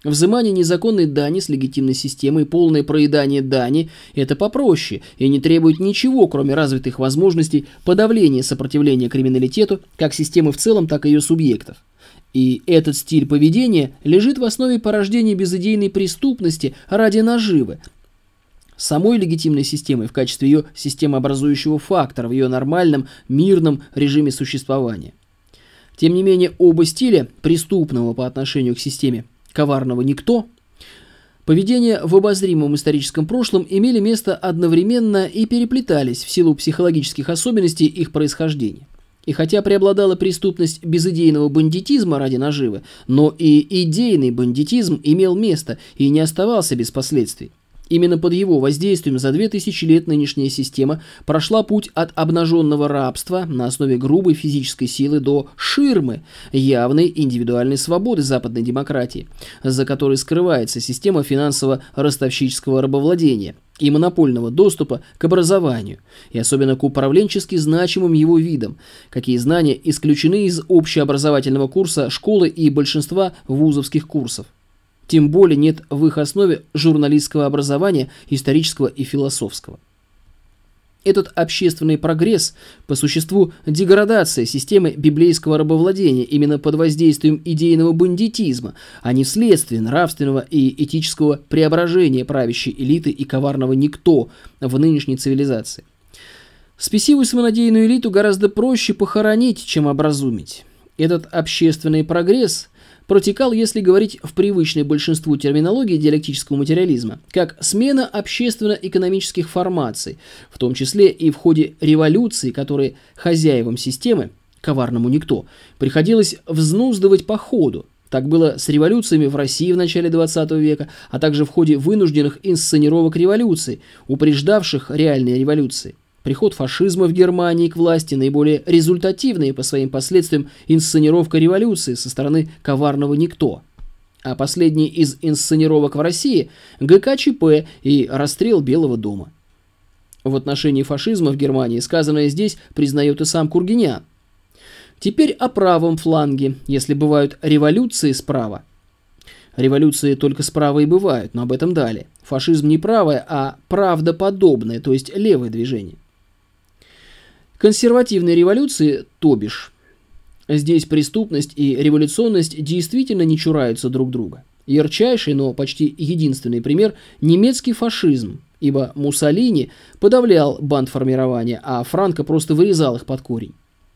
Взимание незаконной дани с легитимной системой полное проедание дани – это попроще и не требует ничего, кроме развитых возможностей подавления сопротивления криминалитету как системы в целом, так и ее субъектов. И этот стиль поведения лежит в основе порождения безыдейной преступности ради наживы, самой легитимной системы в качестве ее системообразующего фактора в ее нормальном, мирном режиме существования. Тем не менее, оба стиля, преступного по отношению к системе коварного никто, Поведения в обозримом историческом прошлом имели место одновременно и переплетались в силу психологических особенностей их происхождения. И хотя преобладала преступность безыдейного бандитизма ради наживы, но и идейный бандитизм имел место и не оставался без последствий. Именно под его воздействием за две тысячи лет нынешняя система прошла путь от обнаженного рабства на основе грубой физической силы до ширмы, явной индивидуальной свободы западной демократии, за которой скрывается система финансово-ростовщического рабовладения и монопольного доступа к образованию, и особенно к управленчески значимым его видам, какие знания исключены из общеобразовательного курса школы и большинства вузовских курсов. Тем более нет в их основе журналистского образования, исторического и философского. Этот общественный прогресс, по существу деградация системы библейского рабовладения именно под воздействием идейного бандитизма, а не вследствие нравственного и этического преображения правящей элиты и коварного никто в нынешней цивилизации. Спесивую самонадеянную элиту гораздо проще похоронить, чем образумить. Этот общественный прогресс – протекал, если говорить в привычной большинству терминологии диалектического материализма, как смена общественно-экономических формаций, в том числе и в ходе революции, которые хозяевам системы, коварному никто, приходилось взнуздывать по ходу. Так было с революциями в России в начале 20 века, а также в ходе вынужденных инсценировок революций, упреждавших реальные революции приход фашизма в Германии к власти, наиболее результативные по своим последствиям инсценировка революции со стороны коварного никто. А последний из инсценировок в России – ГКЧП и расстрел Белого дома. В отношении фашизма в Германии сказанное здесь признает и сам Кургинян. Теперь о правом фланге, если бывают революции справа. Революции только справа и бывают, но об этом далее. Фашизм не правое, а правдоподобное, то есть левое движение. Консервативные революции, то бишь. Здесь преступность и революционность действительно не чураются друг друга. Ярчайший, но почти единственный пример – немецкий фашизм, ибо Муссолини подавлял бандформирование, а Франко просто вырезал их под корень.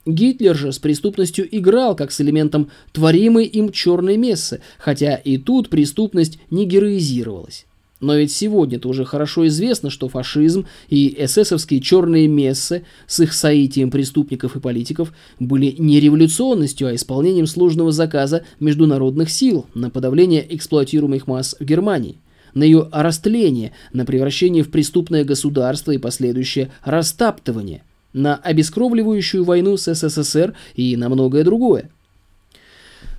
Гитлер же с преступностью играл, как с элементом творимой им черной мессы, хотя и тут преступность не героизировалась. Но ведь сегодня-то уже хорошо известно, что фашизм и эсэсовские черные мессы с их соитием преступников и политиков были не революционностью, а исполнением сложного заказа международных сил на подавление эксплуатируемых масс в Германии, на ее растление, на превращение в преступное государство и последующее растаптывание, на обескровливающую войну с СССР и на многое другое.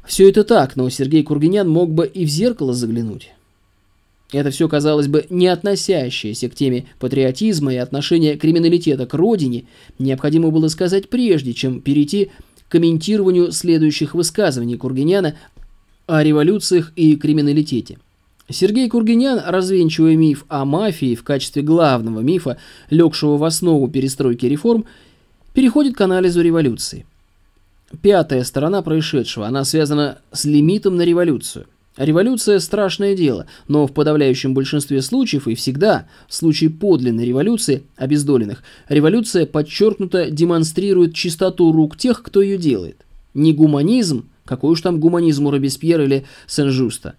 Все это так, но Сергей Кургинян мог бы и в зеркало заглянуть. Это все, казалось бы, не относящееся к теме патриотизма и отношения криминалитета к родине, необходимо было сказать прежде, чем перейти к комментированию следующих высказываний Кургиняна о революциях и криминалитете. Сергей Кургинян, развенчивая миф о мафии в качестве главного мифа, легшего в основу перестройки реформ, переходит к анализу революции. Пятая сторона происшедшего, она связана с лимитом на революцию – Революция – страшное дело, но в подавляющем большинстве случаев и всегда, в случае подлинной революции, обездоленных, революция подчеркнуто демонстрирует чистоту рук тех, кто ее делает. Не гуманизм, какой уж там гуманизм у Робеспьера или Сен-Жуста,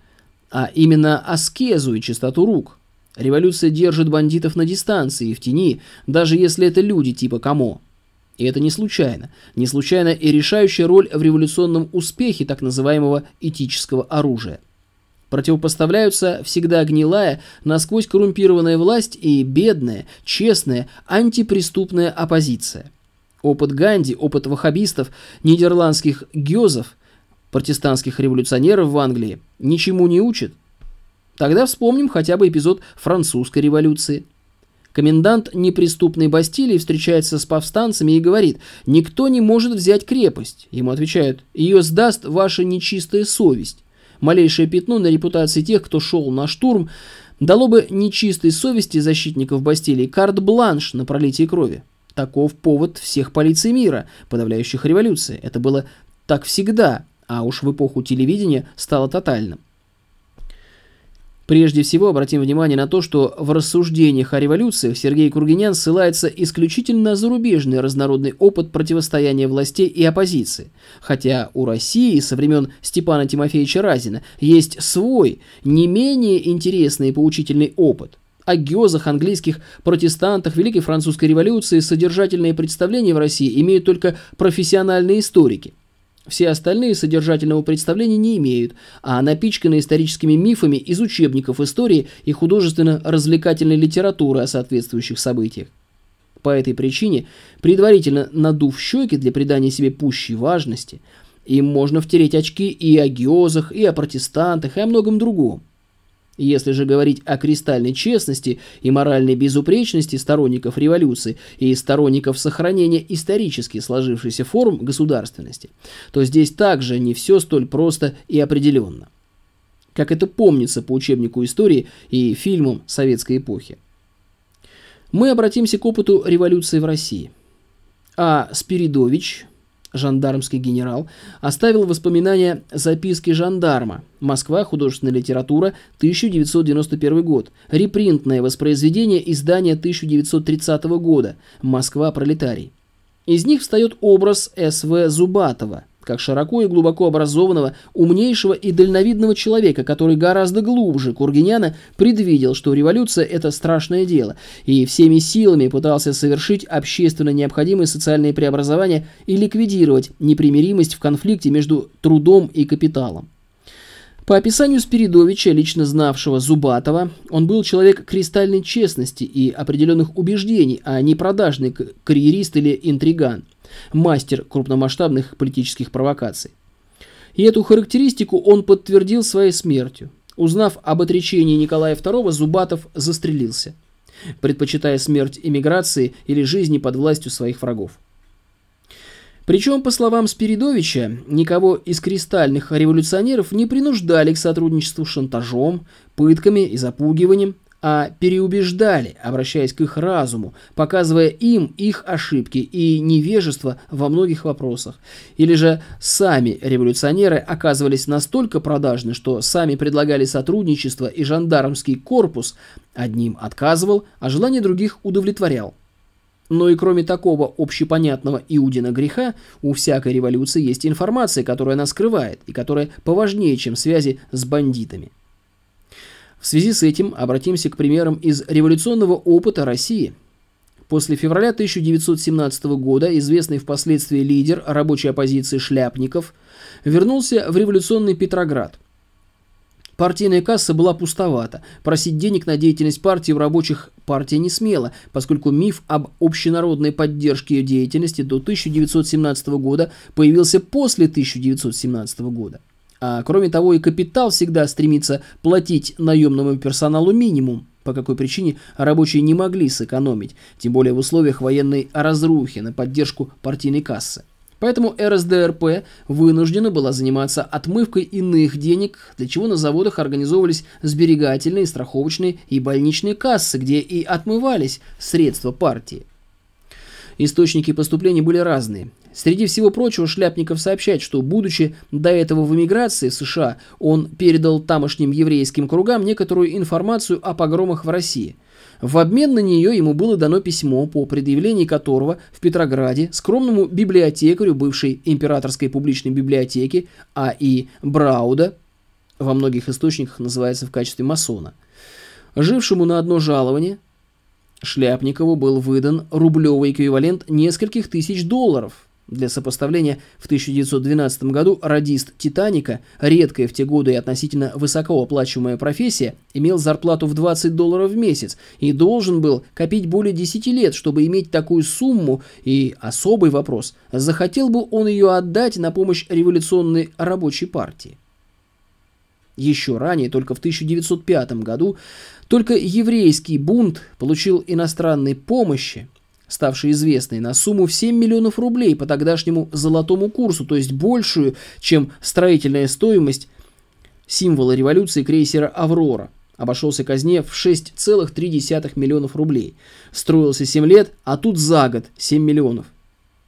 а именно аскезу и чистоту рук. Революция держит бандитов на дистанции и в тени, даже если это люди типа Камо. И это не случайно. Не случайно и решающая роль в революционном успехе так называемого этического оружия. Противопоставляются всегда гнилая, насквозь коррумпированная власть и бедная, честная, антипреступная оппозиция. Опыт Ганди, опыт ваххабистов, нидерландских гёзов, протестантских революционеров в Англии ничему не учит. Тогда вспомним хотя бы эпизод французской революции – Комендант неприступной Бастилии встречается с повстанцами и говорит, «Никто не может взять крепость». Ему отвечают, «Ее сдаст ваша нечистая совесть». Малейшее пятно на репутации тех, кто шел на штурм, дало бы нечистой совести защитников Бастилии карт-бланш на пролитие крови. Таков повод всех полиций мира, подавляющих революции. Это было так всегда, а уж в эпоху телевидения стало тотальным. Прежде всего обратим внимание на то, что в рассуждениях о революциях Сергей Кургинян ссылается исключительно на зарубежный разнородный опыт противостояния властей и оппозиции, хотя у России со времен Степана Тимофеевича Разина есть свой, не менее интересный и поучительный опыт. О геозах, английских протестантах, Великой Французской революции содержательные представления в России имеют только профессиональные историки – все остальные содержательного представления не имеют, а напичканы историческими мифами из учебников истории и художественно-развлекательной литературы о соответствующих событиях. По этой причине, предварительно надув щеки для придания себе пущей важности, им можно втереть очки и о геозах, и о протестантах, и о многом другом. Если же говорить о кристальной честности и моральной безупречности сторонников революции и сторонников сохранения исторически сложившейся форм государственности, то здесь также не все столь просто и определенно. Как это помнится по учебнику истории и фильмам советской эпохи. Мы обратимся к опыту революции в России. А Спиридович, жандармский генерал, оставил воспоминания «Записки жандарма», Москва, художественная литература, 1991 год, репринтное воспроизведение издания 1930 года, Москва, пролетарий. Из них встает образ С.В. Зубатова – как широко и глубоко образованного, умнейшего и дальновидного человека, который гораздо глубже Кургиняна предвидел, что революция – это страшное дело, и всеми силами пытался совершить общественно необходимые социальные преобразования и ликвидировать непримиримость в конфликте между трудом и капиталом. По описанию Спиридовича, лично знавшего Зубатова, он был человек кристальной честности и определенных убеждений, а не продажный карьерист или интриган – мастер крупномасштабных политических провокаций. И эту характеристику он подтвердил своей смертью. Узнав об отречении Николая II, Зубатов застрелился, предпочитая смерть эмиграции или жизни под властью своих врагов. Причем, по словам Спиридовича, никого из кристальных революционеров не принуждали к сотрудничеству шантажом, пытками и запугиванием, а переубеждали, обращаясь к их разуму, показывая им их ошибки и невежество во многих вопросах. Или же сами революционеры оказывались настолько продажны, что сами предлагали сотрудничество и жандармский корпус одним отказывал, а желание других удовлетворял. Но и кроме такого общепонятного Иудина греха, у всякой революции есть информация, которая она скрывает и которая поважнее, чем связи с бандитами. В связи с этим обратимся к примерам из революционного опыта России. После февраля 1917 года известный впоследствии лидер рабочей оппозиции Шляпников вернулся в революционный Петроград. Партийная касса была пустовата. Просить денег на деятельность партии в рабочих партия не смела, поскольку миф об общенародной поддержке ее деятельности до 1917 года появился после 1917 года. А кроме того, и капитал всегда стремится платить наемному персоналу минимум, по какой причине рабочие не могли сэкономить, тем более в условиях военной разрухи на поддержку партийной кассы. Поэтому РСДРП вынуждена была заниматься отмывкой иных денег, для чего на заводах организовывались сберегательные, страховочные и больничные кассы, где и отмывались средства партии. Источники поступлений были разные. Среди всего прочего, Шляпников сообщает, что, будучи до этого в эмиграции в США, он передал тамошним еврейским кругам некоторую информацию о погромах в России. В обмен на нее ему было дано письмо, по предъявлении которого в Петрограде скромному библиотекарю бывшей императорской публичной библиотеки А.И. Брауда, во многих источниках называется в качестве масона, жившему на одно жалование, Шляпникову был выдан рублевый эквивалент нескольких тысяч долларов – для сопоставления, в 1912 году радист «Титаника», редкая в те годы и относительно высокооплачиваемая профессия, имел зарплату в 20 долларов в месяц и должен был копить более 10 лет, чтобы иметь такую сумму, и особый вопрос, захотел бы он ее отдать на помощь революционной рабочей партии. Еще ранее, только в 1905 году, только еврейский бунт получил иностранной помощи, ставшей известной, на сумму в 7 миллионов рублей по тогдашнему золотому курсу, то есть большую, чем строительная стоимость символа революции крейсера «Аврора». Обошелся казне в 6,3 миллионов рублей. Строился 7 лет, а тут за год 7 миллионов.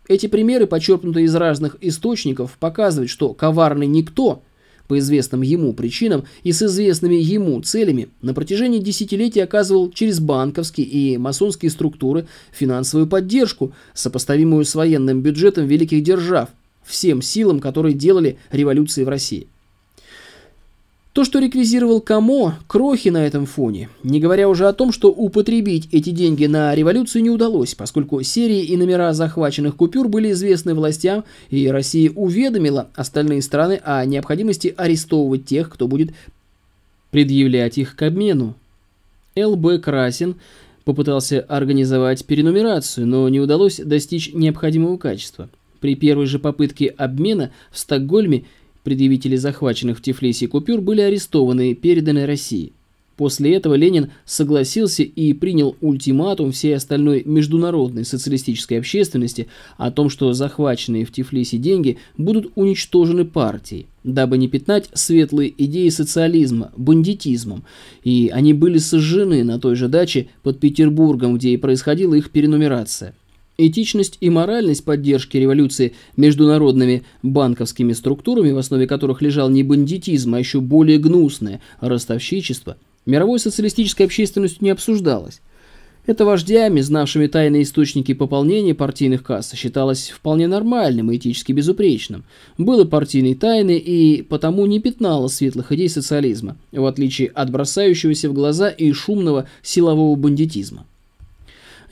Эти примеры, почерпнутые из разных источников, показывают, что коварный никто по известным ему причинам и с известными ему целями, на протяжении десятилетий оказывал через банковские и масонские структуры финансовую поддержку, сопоставимую с военным бюджетом великих держав, всем силам, которые делали революции в России. То, что реквизировал Камо, крохи на этом фоне, не говоря уже о том, что употребить эти деньги на революцию не удалось, поскольку серии и номера захваченных купюр были известны властям, и Россия уведомила остальные страны о необходимости арестовывать тех, кто будет предъявлять их к обмену. Л.Б. Красин попытался организовать перенумерацию, но не удалось достичь необходимого качества. При первой же попытке обмена в Стокгольме Предъявители захваченных в Тифлисе купюр были арестованы и переданы России. После этого Ленин согласился и принял ультиматум всей остальной международной социалистической общественности о том, что захваченные в Тифлисе деньги будут уничтожены партией, дабы не пятнать светлые идеи социализма бандитизмом, и они были сожжены на той же даче под Петербургом, где и происходила их перенумерация. Этичность и моральность поддержки революции международными банковскими структурами, в основе которых лежал не бандитизм, а еще более гнусное ростовщичество, мировой социалистической общественностью не обсуждалось. Это вождями, знавшими тайные источники пополнения партийных касс, считалось вполне нормальным и этически безупречным. Было партийной тайны и потому не пятнало светлых идей социализма, в отличие от бросающегося в глаза и шумного силового бандитизма.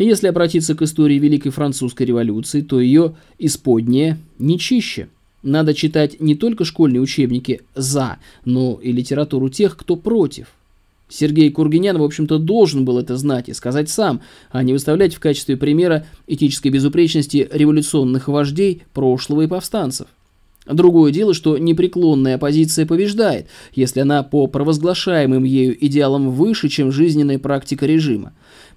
Если обратиться к истории Великой Французской революции, то ее исподнее не чище. Надо читать не только школьные учебники «за», но и литературу тех, кто против. Сергей Кургинян, в общем-то, должен был это знать и сказать сам, а не выставлять в качестве примера этической безупречности революционных вождей прошлого и повстанцев. Другое дело, что непреклонная оппозиция побеждает, если она по провозглашаемым ею идеалам выше, чем жизненная практика режима.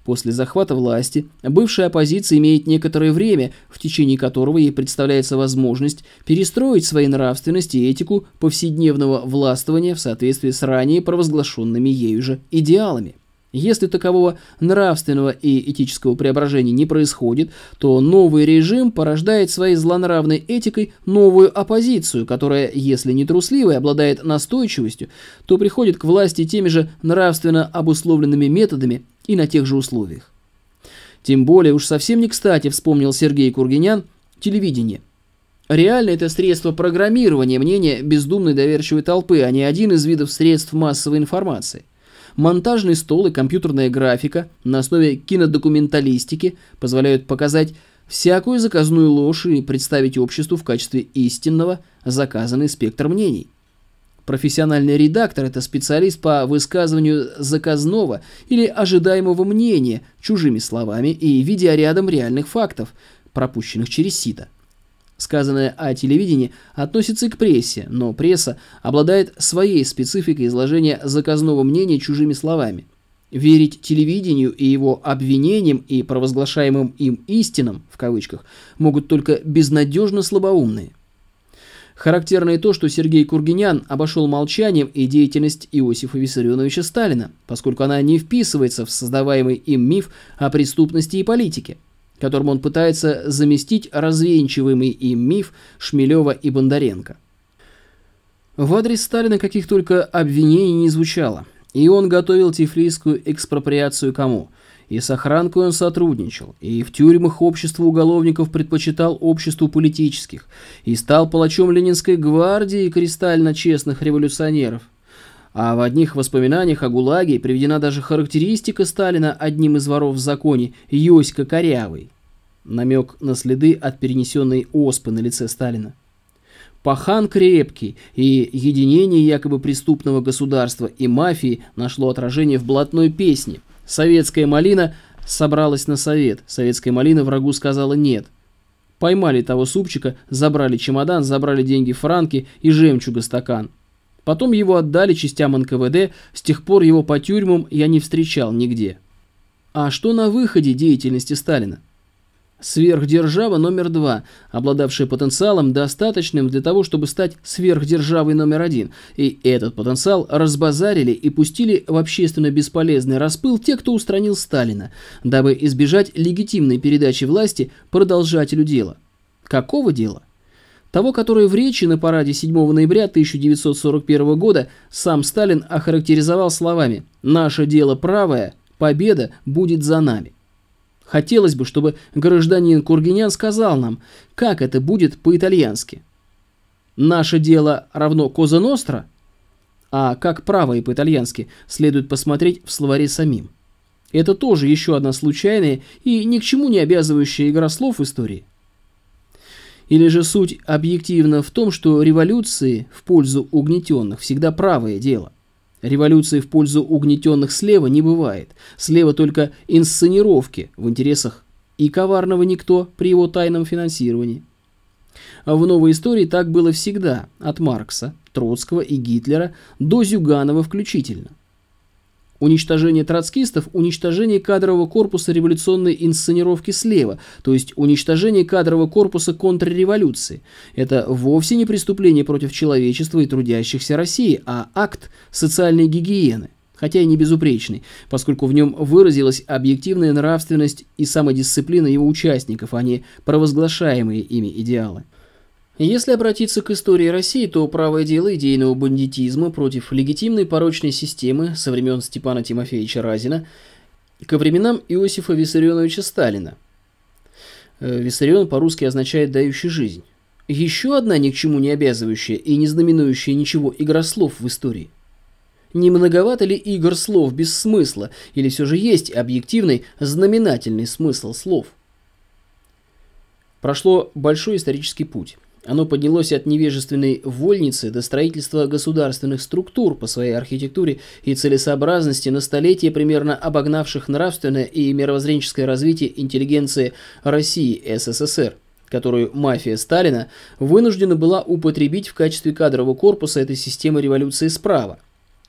После захвата власти бывшая оппозиция имеет некоторое время, в течение которого ей представляется возможность перестроить свои нравственности и этику повседневного властвования в соответствии с ранее провозглашенными ею же идеалами. Если такового нравственного и этического преображения не происходит, то новый режим порождает своей злонравной этикой новую оппозицию, которая, если не трусливой, обладает настойчивостью, то приходит к власти теми же нравственно обусловленными методами и на тех же условиях. Тем более уж совсем не кстати вспомнил Сергей Кургинян телевидение. Реально это средство программирования мнения бездумной доверчивой толпы, а не один из видов средств массовой информации. Монтажный стол и компьютерная графика на основе кинодокументалистики позволяют показать всякую заказную ложь и представить обществу в качестве истинного заказанный спектр мнений. Профессиональный редактор – это специалист по высказыванию заказного или ожидаемого мнения чужими словами и видя рядом реальных фактов, пропущенных через сито. Сказанное о телевидении относится и к прессе, но пресса обладает своей спецификой изложения заказного мнения чужими словами. Верить телевидению и его обвинениям и провозглашаемым им истинам, в кавычках, могут только безнадежно слабоумные. Характерно и то, что Сергей Кургинян обошел молчанием и деятельность Иосифа Виссарионовича Сталина, поскольку она не вписывается в создаваемый им миф о преступности и политике, которым он пытается заместить развенчиваемый им миф Шмелева и Бондаренко. В адрес Сталина каких только обвинений не звучало, и он готовил тифлийскую экспроприацию кому – и с охранкой он сотрудничал, и в тюрьмах общество уголовников предпочитал обществу политических, и стал палачом Ленинской гвардии кристально честных революционеров. А в одних воспоминаниях о ГУЛАГе приведена даже характеристика Сталина одним из воров в законе Йоська Корявый. Намек на следы от перенесенной оспы на лице Сталина. Пахан крепкий, и единение якобы преступного государства и мафии нашло отражение в блатной песне – Советская малина собралась на совет. Советская малина врагу сказала «нет». Поймали того супчика, забрали чемодан, забрали деньги франки и жемчуга стакан. Потом его отдали частям НКВД, с тех пор его по тюрьмам я не встречал нигде. А что на выходе деятельности Сталина? Сверхдержава номер два, обладавшая потенциалом, достаточным для того, чтобы стать сверхдержавой номер один. И этот потенциал разбазарили и пустили в общественно бесполезный распыл те, кто устранил Сталина, дабы избежать легитимной передачи власти продолжателю дела. Какого дела? Того, который в речи на параде 7 ноября 1941 года сам Сталин охарактеризовал словами «Наше дело правое, победа будет за нами». Хотелось бы, чтобы гражданин Кургинян сказал нам, как это будет по-итальянски. «Наше дело равно Коза Ностра», а как правое по-итальянски следует посмотреть в словаре самим. Это тоже еще одна случайная и ни к чему не обязывающая игра слов истории. Или же суть объективна в том, что революции в пользу угнетенных всегда правое дело. Революции в пользу угнетенных слева не бывает. Слева только инсценировки в интересах и коварного никто при его тайном финансировании. А в новой истории так было всегда, от Маркса, Троцкого и Гитлера до Зюганова включительно. Уничтожение троцкистов – уничтожение кадрового корпуса революционной инсценировки слева, то есть уничтожение кадрового корпуса контрреволюции. Это вовсе не преступление против человечества и трудящихся России, а акт социальной гигиены, хотя и не безупречный, поскольку в нем выразилась объективная нравственность и самодисциплина его участников, а не провозглашаемые ими идеалы. Если обратиться к истории России, то правое дело идейного бандитизма против легитимной порочной системы со времен Степана Тимофеевича Разина ко временам Иосифа Виссарионовича Сталина. Э, Виссарион по-русски означает «дающий жизнь». Еще одна ни к чему не обязывающая и не знаменующая ничего игра слов в истории. Не многовато ли игр слов без смысла, или все же есть объективный знаменательный смысл слов? Прошло большой исторический путь. Оно поднялось от невежественной вольницы до строительства государственных структур по своей архитектуре и целесообразности на столетие примерно обогнавших нравственное и мировоззренческое развитие интеллигенции России СССР, которую мафия Сталина вынуждена была употребить в качестве кадрового корпуса этой системы революции справа.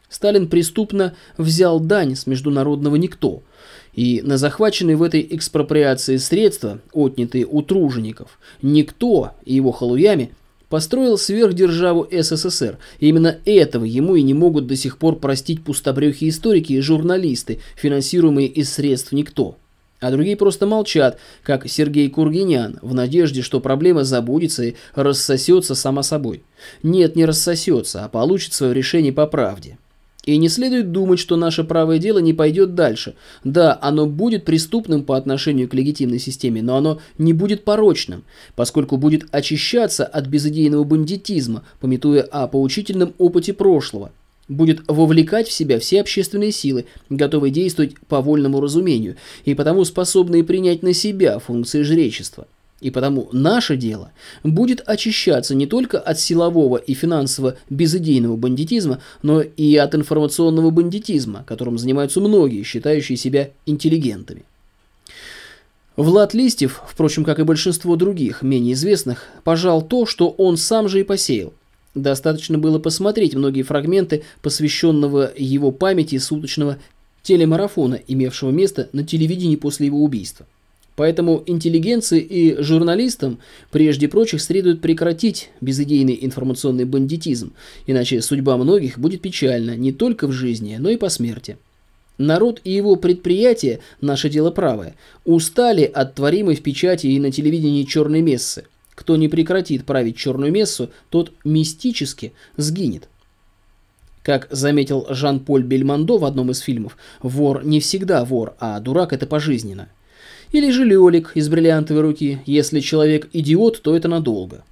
Сталин преступно взял дань с международного никто – и на захваченные в этой экспроприации средства, отнятые у тружеников, никто и его халуями построил сверхдержаву СССР. И именно этого ему и не могут до сих пор простить пустобрехи историки и журналисты, финансируемые из средств никто. А другие просто молчат, как Сергей Кургинян, в надежде, что проблема забудется и рассосется сама собой. Нет, не рассосется, а получит свое решение по правде. И не следует думать, что наше правое дело не пойдет дальше. Да, оно будет преступным по отношению к легитимной системе, но оно не будет порочным, поскольку будет очищаться от безыдейного бандитизма, пометуя о поучительном опыте прошлого. Будет вовлекать в себя все общественные силы, готовые действовать по вольному разумению, и потому способные принять на себя функции жречества. И потому наше дело будет очищаться не только от силового и финансово безыдейного бандитизма, но и от информационного бандитизма, которым занимаются многие, считающие себя интеллигентами. Влад Листьев, впрочем, как и большинство других, менее известных, пожал то, что он сам же и посеял. Достаточно было посмотреть многие фрагменты посвященного его памяти суточного телемарафона, имевшего место на телевидении после его убийства. Поэтому интеллигенции и журналистам прежде прочих следует прекратить безыдейный информационный бандитизм, иначе судьба многих будет печальна не только в жизни, но и по смерти. Народ и его предприятия, наше дело правое, устали от творимой в печати и на телевидении черной мессы. Кто не прекратит править черную мессу, тот мистически сгинет. Как заметил Жан-Поль Бельмондо в одном из фильмов, вор не всегда вор, а дурак это пожизненно. Или же лёлик из бриллиантовой руки. Если человек идиот, то это надолго.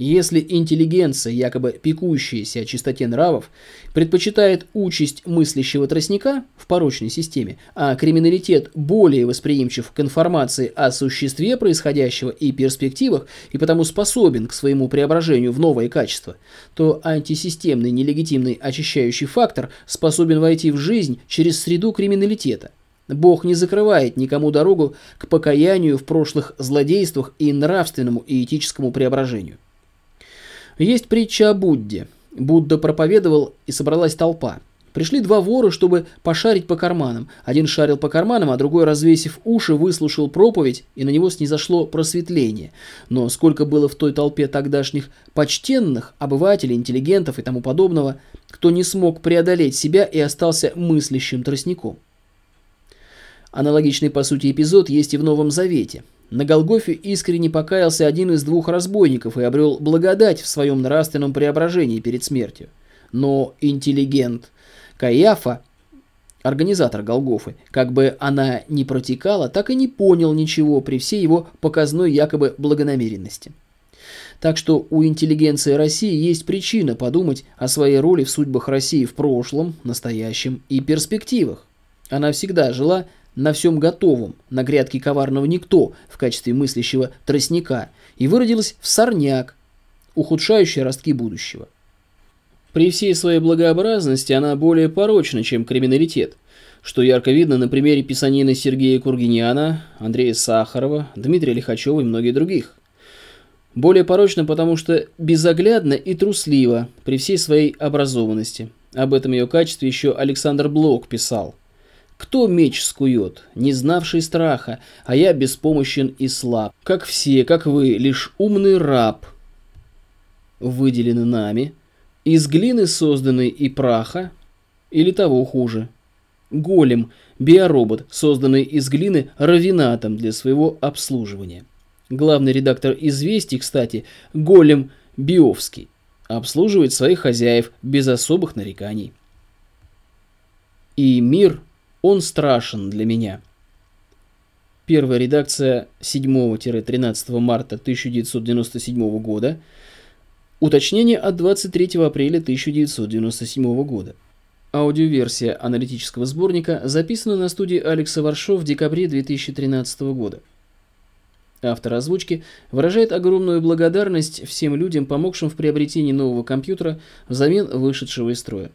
Если интеллигенция, якобы пекущаяся о чистоте нравов, предпочитает участь мыслящего тростника в порочной системе, а криминалитет более восприимчив к информации о существе происходящего и перспективах, и потому способен к своему преображению в новое качество, то антисистемный нелегитимный очищающий фактор способен войти в жизнь через среду криминалитета. Бог не закрывает никому дорогу к покаянию в прошлых злодействах и нравственному и этическому преображению. Есть притча о Будде. Будда проповедовал, и собралась толпа. Пришли два вора, чтобы пошарить по карманам. Один шарил по карманам, а другой, развесив уши, выслушал проповедь, и на него снизошло просветление. Но сколько было в той толпе тогдашних почтенных, обывателей, интеллигентов и тому подобного, кто не смог преодолеть себя и остался мыслящим тростником. Аналогичный по сути эпизод есть и в Новом Завете. На Голгофе искренне покаялся один из двух разбойников и обрел благодать в своем нравственном преображении перед смертью. Но интеллигент Каиафа, организатор Голгофы, как бы она ни протекала, так и не понял ничего при всей его показной якобы благонамеренности. Так что у интеллигенции России есть причина подумать о своей роли в судьбах России в прошлом, настоящем и перспективах. Она всегда жила на всем готовом, на грядке коварного никто в качестве мыслящего тростника и выродилась в сорняк, ухудшающий ростки будущего. При всей своей благообразности она более порочна, чем криминалитет, что ярко видно на примере писанины Сергея Кургиняна, Андрея Сахарова, Дмитрия Лихачева и многих других. Более порочно, потому что безоглядно и трусливо при всей своей образованности. Об этом ее качестве еще Александр Блок писал – кто меч скует, не знавший страха, а я беспомощен и слаб. Как все, как вы, лишь умный раб, выделены нами, из глины созданный и праха, или того хуже. Голем, биоробот, созданный из глины равинатом для своего обслуживания. Главный редактор «Известий», кстати, Голем Биовский, обслуживает своих хозяев без особых нареканий. И мир – он страшен для меня. Первая редакция 7-13 марта 1997 года. Уточнение от 23 апреля 1997 года. Аудиоверсия аналитического сборника записана на студии Алекса Варшо в декабре 2013 года. Автор озвучки выражает огромную благодарность всем людям, помогшим в приобретении нового компьютера взамен вышедшего из строя.